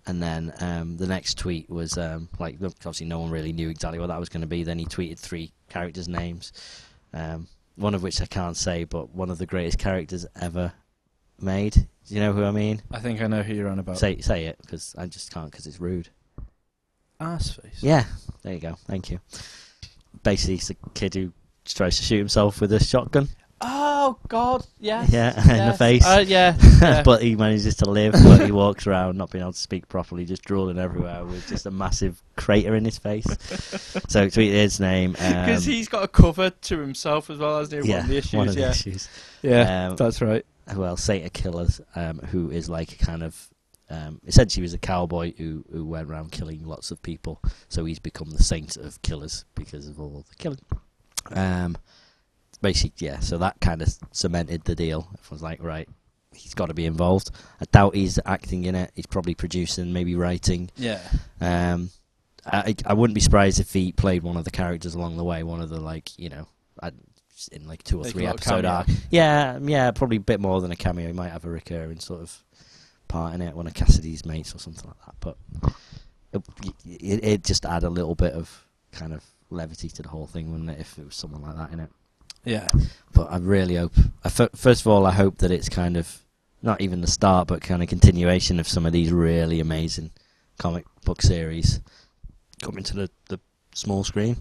And then um, the next tweet was um, like, obviously, no one really knew exactly what that was going to be. Then he tweeted three characters' names, um, one of which I can't say, but one of the greatest characters ever made. Do you know who I mean? I think I know who you're on about. Say say it because I just can't because it's rude. Assface. Yeah, there you go. Thank you. Basically, it's a kid who tries to shoot himself with a shotgun. Oh God, yes. Yeah, (laughs) in the face. Uh, yeah. (laughs) yeah. but he manages to live, but he walks around not being able to speak properly, just drooling everywhere with just a massive crater in his face. (laughs) so tweeted his name. Because Um, he's got a cover to himself as well as yeah, one of the issues. one of the yeah, issues. yeah, Um, that's right. Well, Saint of Killers, um, who is like a kind of um, essentially was a cowboy who who went around killing lots of people. So he's become the saint of killers because of all the killing. Um, basically, yeah. So that kind of cemented the deal. Everyone's like, right, he's got to be involved. I doubt he's acting in it. He's probably producing, maybe writing. Yeah, Um, I I wouldn't be surprised if he played one of the characters along the way. One of the like you know, in like two or Like three episode arc. Yeah, yeah, probably a bit more than a cameo. He might have a recurring sort of part in it, one of Cassidy's mates or something like that. But it, it, it just add a little bit of kind of levity to the whole thing, wouldn't it? If it was someone like that in it. yeah. But I really hope. I fir- first of all, I hope that it's kind of not even the start, but kind of continuation of some of these really amazing comic book series coming to the, the small screen.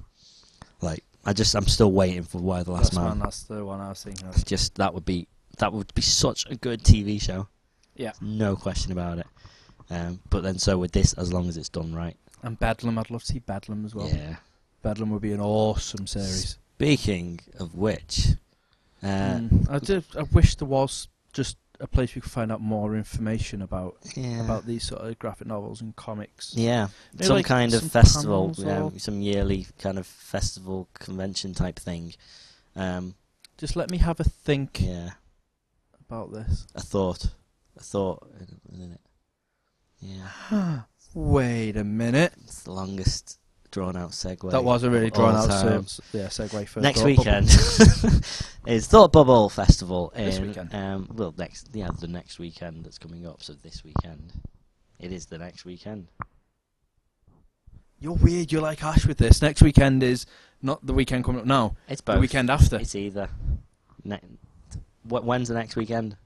Like I just, I'm still waiting for Y the Last Last Man. man. That's the one I was thinking of. It's just that would be that would be such a good TV show. Yeah, No question about it. Um, but then so with this, as long as it's done right. and Bedlam. I'd love to see Bedlam as well. Yeah. Bedlam would be an awesome series. Speaking of which, uh, Mm, I did. I wish there was just a place we can find out more information about Yeah. about these sort of graphic novels and comics. yeah, Maybe some like kind of festival, yeah, some yearly kind of festival convention type thing. Um, Just let me have a think yeah, about this. a thought, a thought, isn't it? Yeah, (gasps) Wait a minute. it's the longest drawn out segue. That was a really drawn out se- yeah, segue for next Thought weekend (laughs) is Thought Bubble Festival in This weekend. um well next yeah the next weekend that's coming up so this weekend it is the next weekend You're weird. You're like Ash with this. Next weekend is not the weekend coming up now. it's both. The weekend after. it's either ne- wh- when's the next weekend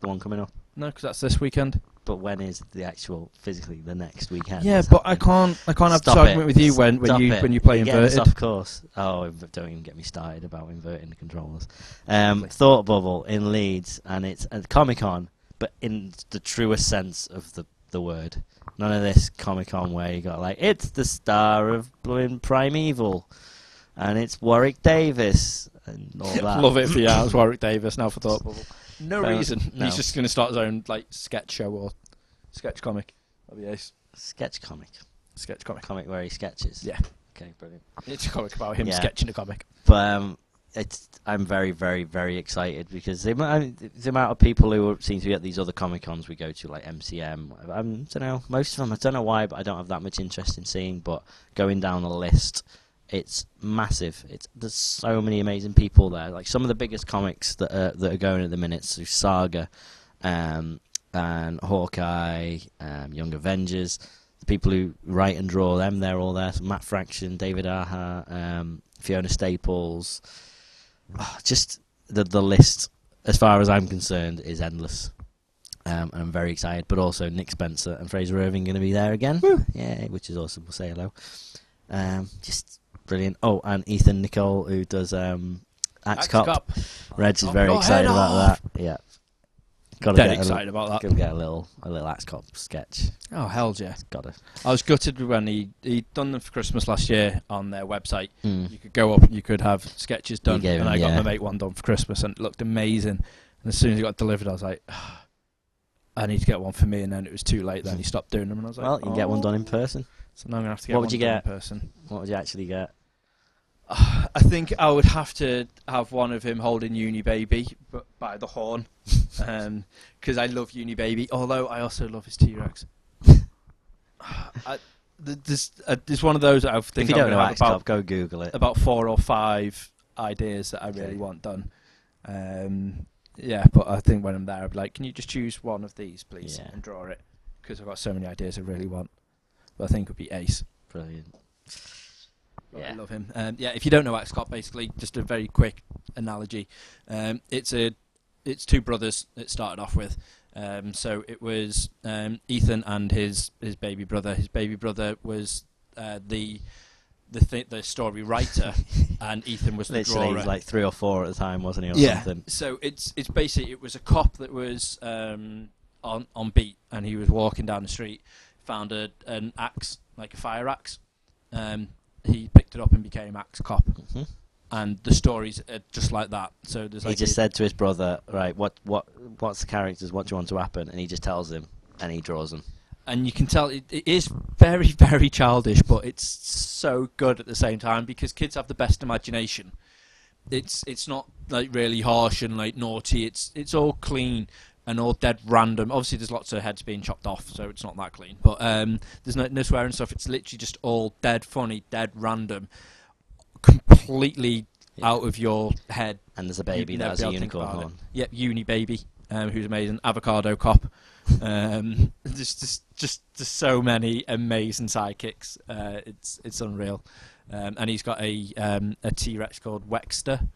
the one coming up No, because that's this weekend. But when is the actual physically the next weekend Yeah, but I can't. I can't have Stop this argument it. with you when, when Stop you it. when you play You're inverted. off course. Oh, don't even get me started about inverting the controllers. Um, Thought Bubble in Leeds, and it's a Comic Con, but in the truest sense of the the word. None of this Comic Con where you got like it's the star of blooming Primeval, and it's Warwick Davis and all (laughs) that. Love it for you. It's Warwick Davis now for Thought Bubble. No Well, reason. no. He's just going to start his own like sketch show or sketch comic. That'd be ace. Sketch comic, Sketch comic. comic where he sketches. Yeah. Okay, brilliant. It's a comic about him Yeah. sketching a comic. But um, it's I'm very very very excited because the amount, the amount of people who seem to be at these other comic cons we go to like MCM. I don't know most of them. I don't know why, but I don't have that much interest in seeing. But going down the list, it's massive. It's there's so many amazing people there. Like some of the biggest comics that are, that are going at the minute. So Saga, um, and Hawkeye, um, Young Avengers. The people who write and draw them, they're all there. So Matt Fraction, David Aja, um, Fiona Staples. Oh, just the the list, as far as I'm concerned, is endless. Um, and I'm very excited. But also Nick Spencer and Frazer Irving going to be there again. Yeah, which is awesome. We'll say hello. Um, just brilliant. Oh, and Ethan Nicolle who does um, Axe, Cop. Reg is very your excited head about off. that. Yeah, got to Dead get excited about A, that. gotta get a little a little Axe Cop sketch. Oh hell yeah! Got to. I was gutted when he he done them for Christmas last year on their website. Mm. You could go up, and you could have sketches done, gave and him, I got yeah. my mate one done for Christmas, and it looked amazing. And as soon as it got delivered, I was like, I need to get one for me, and then it was too late. Then he stopped doing them, and I was like, Well, you can get one "Oh." done in person. So now I'm gonna have to get What one would you done get? in person. What would you actually get? (sighs) I think I would have to have one of him holding Uni Baby, by the horn, (laughs) because I love Uni Baby. Although I also love his T Rex. (sighs) There's, uh, there's one of those I think if you I'm don't know have about go Google it. about four or five ideas that I really Okay. want done. Um, yeah, but I think when I'm there, I'd be like, "Can you just choose one of these, please, Yeah. and draw it?" Because I've got so many ideas I really want. But I think it would be Ace. Brilliant. But I love him. Um, yeah, if you don't know Axe Cop, basically, just a very quick analogy. Um, it's a, it's two brothers. It started off with. Um, so it was um, Ethan and his his baby brother. His baby brother was uh, the the th- the story writer, (laughs) and Ethan was the Literally, he was like three or four at the time, wasn't he, or yeah. something? So it's it's basically it was a cop that was um, on on beat, and he was walking down the street, found a an axe like a fire axe. Um, he picked it up and became axe cop, hmm and the stories are just like that. So there's He just said to his brother, "Right, what, what, what's the characters? What do you want to happen?" And he just tells him, and he draws them. and you can tell it, it is very (laughs) very childish, but it's so good at the same time because kids have the best imagination. It's it's not like really harsh and like naughty. It's it's all clean and all dead random. Obviously, there's lots of heads being chopped off, so it's not that clean. But um, there's no, no swearing stuff. It's literally just all dead funny, dead random, completely Yeah. out of your head. And there's a baby that has a able to think unicorn horn. Yep, Uni Baby, um, who's amazing. Avocado Cop. (laughs) Um, just, just, just, just so many amazing sidekicks. Uh, it's, it's unreal. Um, and he's got a um, a T Rex called Wexter,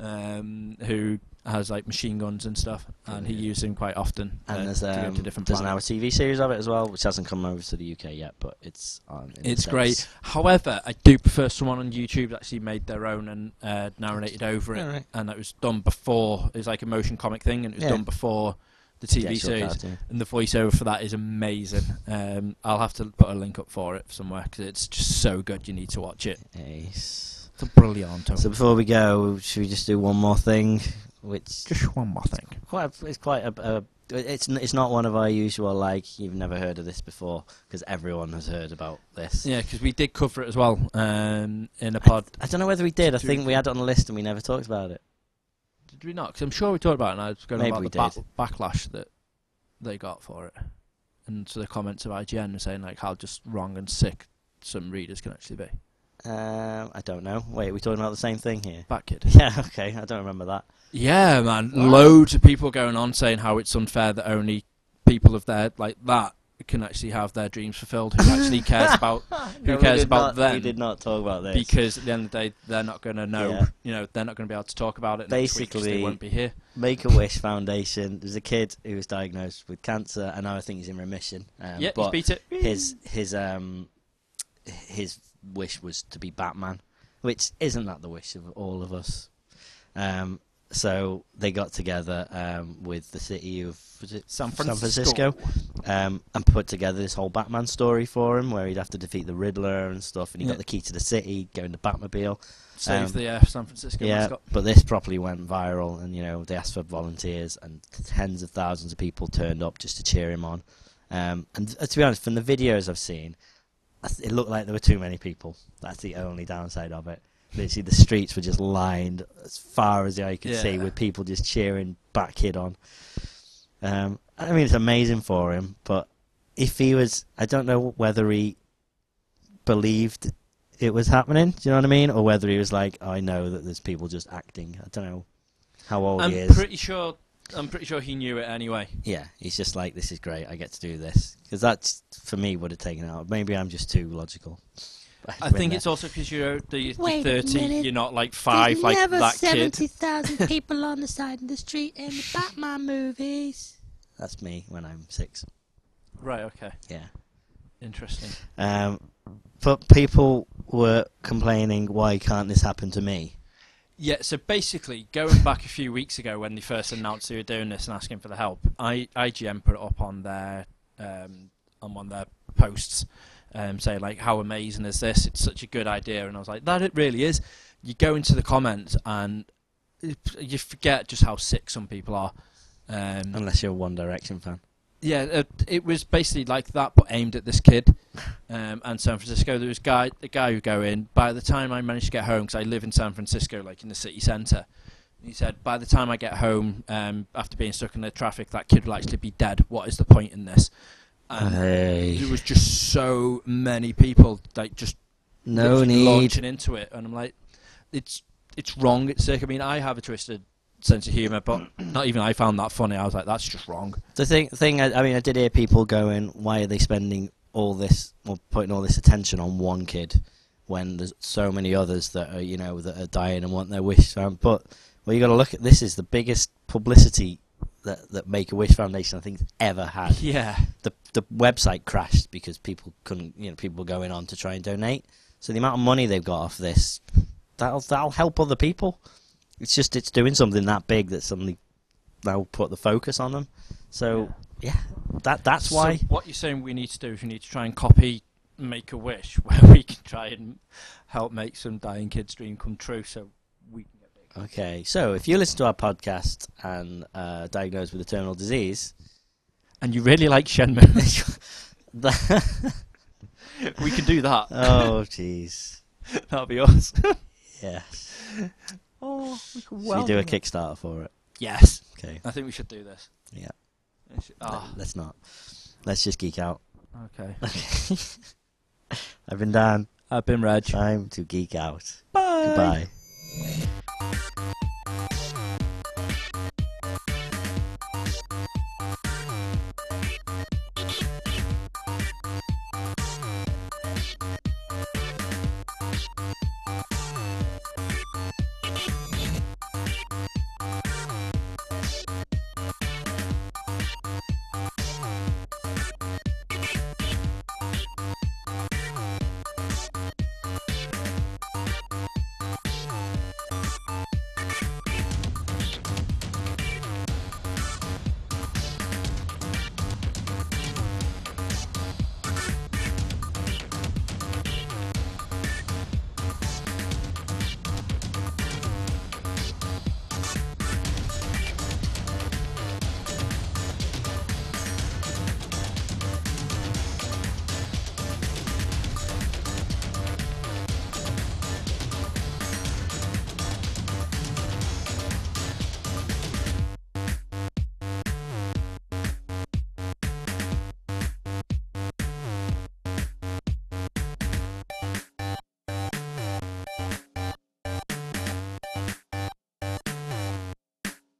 um, who has like machine guns and stuff, and he uses him quite often. uh, And there's to go um, to different there's now a. TV series of it as well, which hasn't come over to the UK yet, but it's on. It's great. However, I do prefer someone on YouTube that actually made their own and uh, narrated over it, Alright. and that was done before. It was like a motion comic thing, and it was Yeah. done before the The TV actual series. cartoon. And the voiceover for that is amazing. Um, I'll have to put a link up for it somewhere because it's just so good. You need to watch it. Ace. It's brilliant. So before we go, should we just do one more thing? Which Just one more thing. quite it's quite a, a it's it's not one of our usual like you've never heard of this before because everyone has heard about this. Yeah, because we did cover it as well um, in a pod. I don't know whether we did. I think we had it on the list and we never talked about it. Did we not? Because I'm sure we talked about it, and I was going Maybe about we the back- backlash that they got for it, and so the comments of IGN were saying like how just wrong and sick some readers can actually be. Um, I don't know. Wait, are we talking about the same thing here? Batkid. (laughs) Yeah. Okay. I don't remember that. Yeah, man. Loads of people going on saying how it's unfair that only people of their like that can actually have their dreams fulfilled. Who actually (laughs) cares about? (laughs) Who No, cares about not, We did not talk about this. Because at the end of the day, they're not going to know. Yeah. You know, they're not going to be able to talk about it. 'cause they Basically- won't be here. Make a Wish Foundation. There's a kid who was diagnosed with cancer, and now I think he's in remission. Um, yeah, he's beat it. his his um his wish was to be Batman, which isn't that the wish of all of us. Um, so they got together um, with the city of was it San Francisco, um, and put together this whole Batman story for him, where he'd have to defeat the Riddler and stuff, and he Yeah. got the key to the city, go in the Batmobile. Save Um, the uh, San Francisco yeah, mascot. but this properly went viral, and you know they asked for volunteers, and tens of thousands of people turned up just to cheer him on. Um, and uh, to be honest, from the videos I've seen, it looked like there were too many people. That's the only downside of it. Literally, the streets were just lined as far as the eye could see with people just cheering Bat Kid on. Um, I mean, it's amazing for him, but if he was, I don't know whether he believed it was happening. Do you know what I mean? Or whether he was like, I know that there's people just acting. I don't know how old I'm he is. I'm pretty sure. I'm pretty sure he knew it anyway. yeah, he's just like, this is great. I get to do this because that's for me would have taken out. Maybe I'm just too logical. (laughs) I think it's also because you're the, you're Wait a 30. minute. You're not like five, There's like never that kid. 70,000 (laughs) people on the side of the street in the Batman movies. that's me when I'm six. Right. Okay. Yeah. Interesting. Um, but people were complaining, why can't this happen to me? Yeah, so basically, going back a few weeks ago when they first announced they were doing this and asking for the help, I, IGN put it up on their um, on one of their posts, um, saying like, "How amazing is this? It's such a good idea." And I was like, "That it really is." You go into the comments and you forget just how sick some people are. Um, Unless you're a One Direction fan. Yeah, uh, it was basically like that, but aimed at this kid. Um, and San Francisco, there was guy, the guy who go in. By the time I managed to get home, because I live in San Francisco, like in the city centre, he said, by the time I get home, um, after being stuck in the traffic, that kid will actually be dead. What is the point in this? And Hey. there was just so many people, like just No need. launching into it, and I'm like, it's it's wrong. It's sick. I mean, I have a twisted sense of humour, but not even I found that funny. I was like, that's just wrong. The thing, thing. I, I mean, I did hear people going, "Why are they spending all this, or putting all this attention on one kid, when there's so many others that are, you know, that are dying and want their wish found?" But well, you got to look at this is the biggest publicity that that Make a Wish Foundation I think ever had. Yeah. The the website crashed because people couldn't, you know, people were going on to try and donate. So the amount of money they've got off this, that'll that'll help other people. It's just it's doing something that big that suddenly now put the focus on them. So yeah, that that's So why. what you're saying we need to do is we need to try and copy Make a Wish, (laughs) where we can try and help make some dying kid's dream come true, so we can get big. Okay, so if you listen to our podcast and uh, diagnosed with a terminal disease, And you really like Shenmue, (laughs) we can do that. oh jeez, (laughs) That'll be us. yeah. Oh, we can Should we do a Kickstarter for it? Yes, Okay, I think we should do this. Yeah. We should- Ah, let's not. Let's just geek out. okay. (laughs) I've been Dan. I've been Reg. Time to geek out. Bye. Goodbye.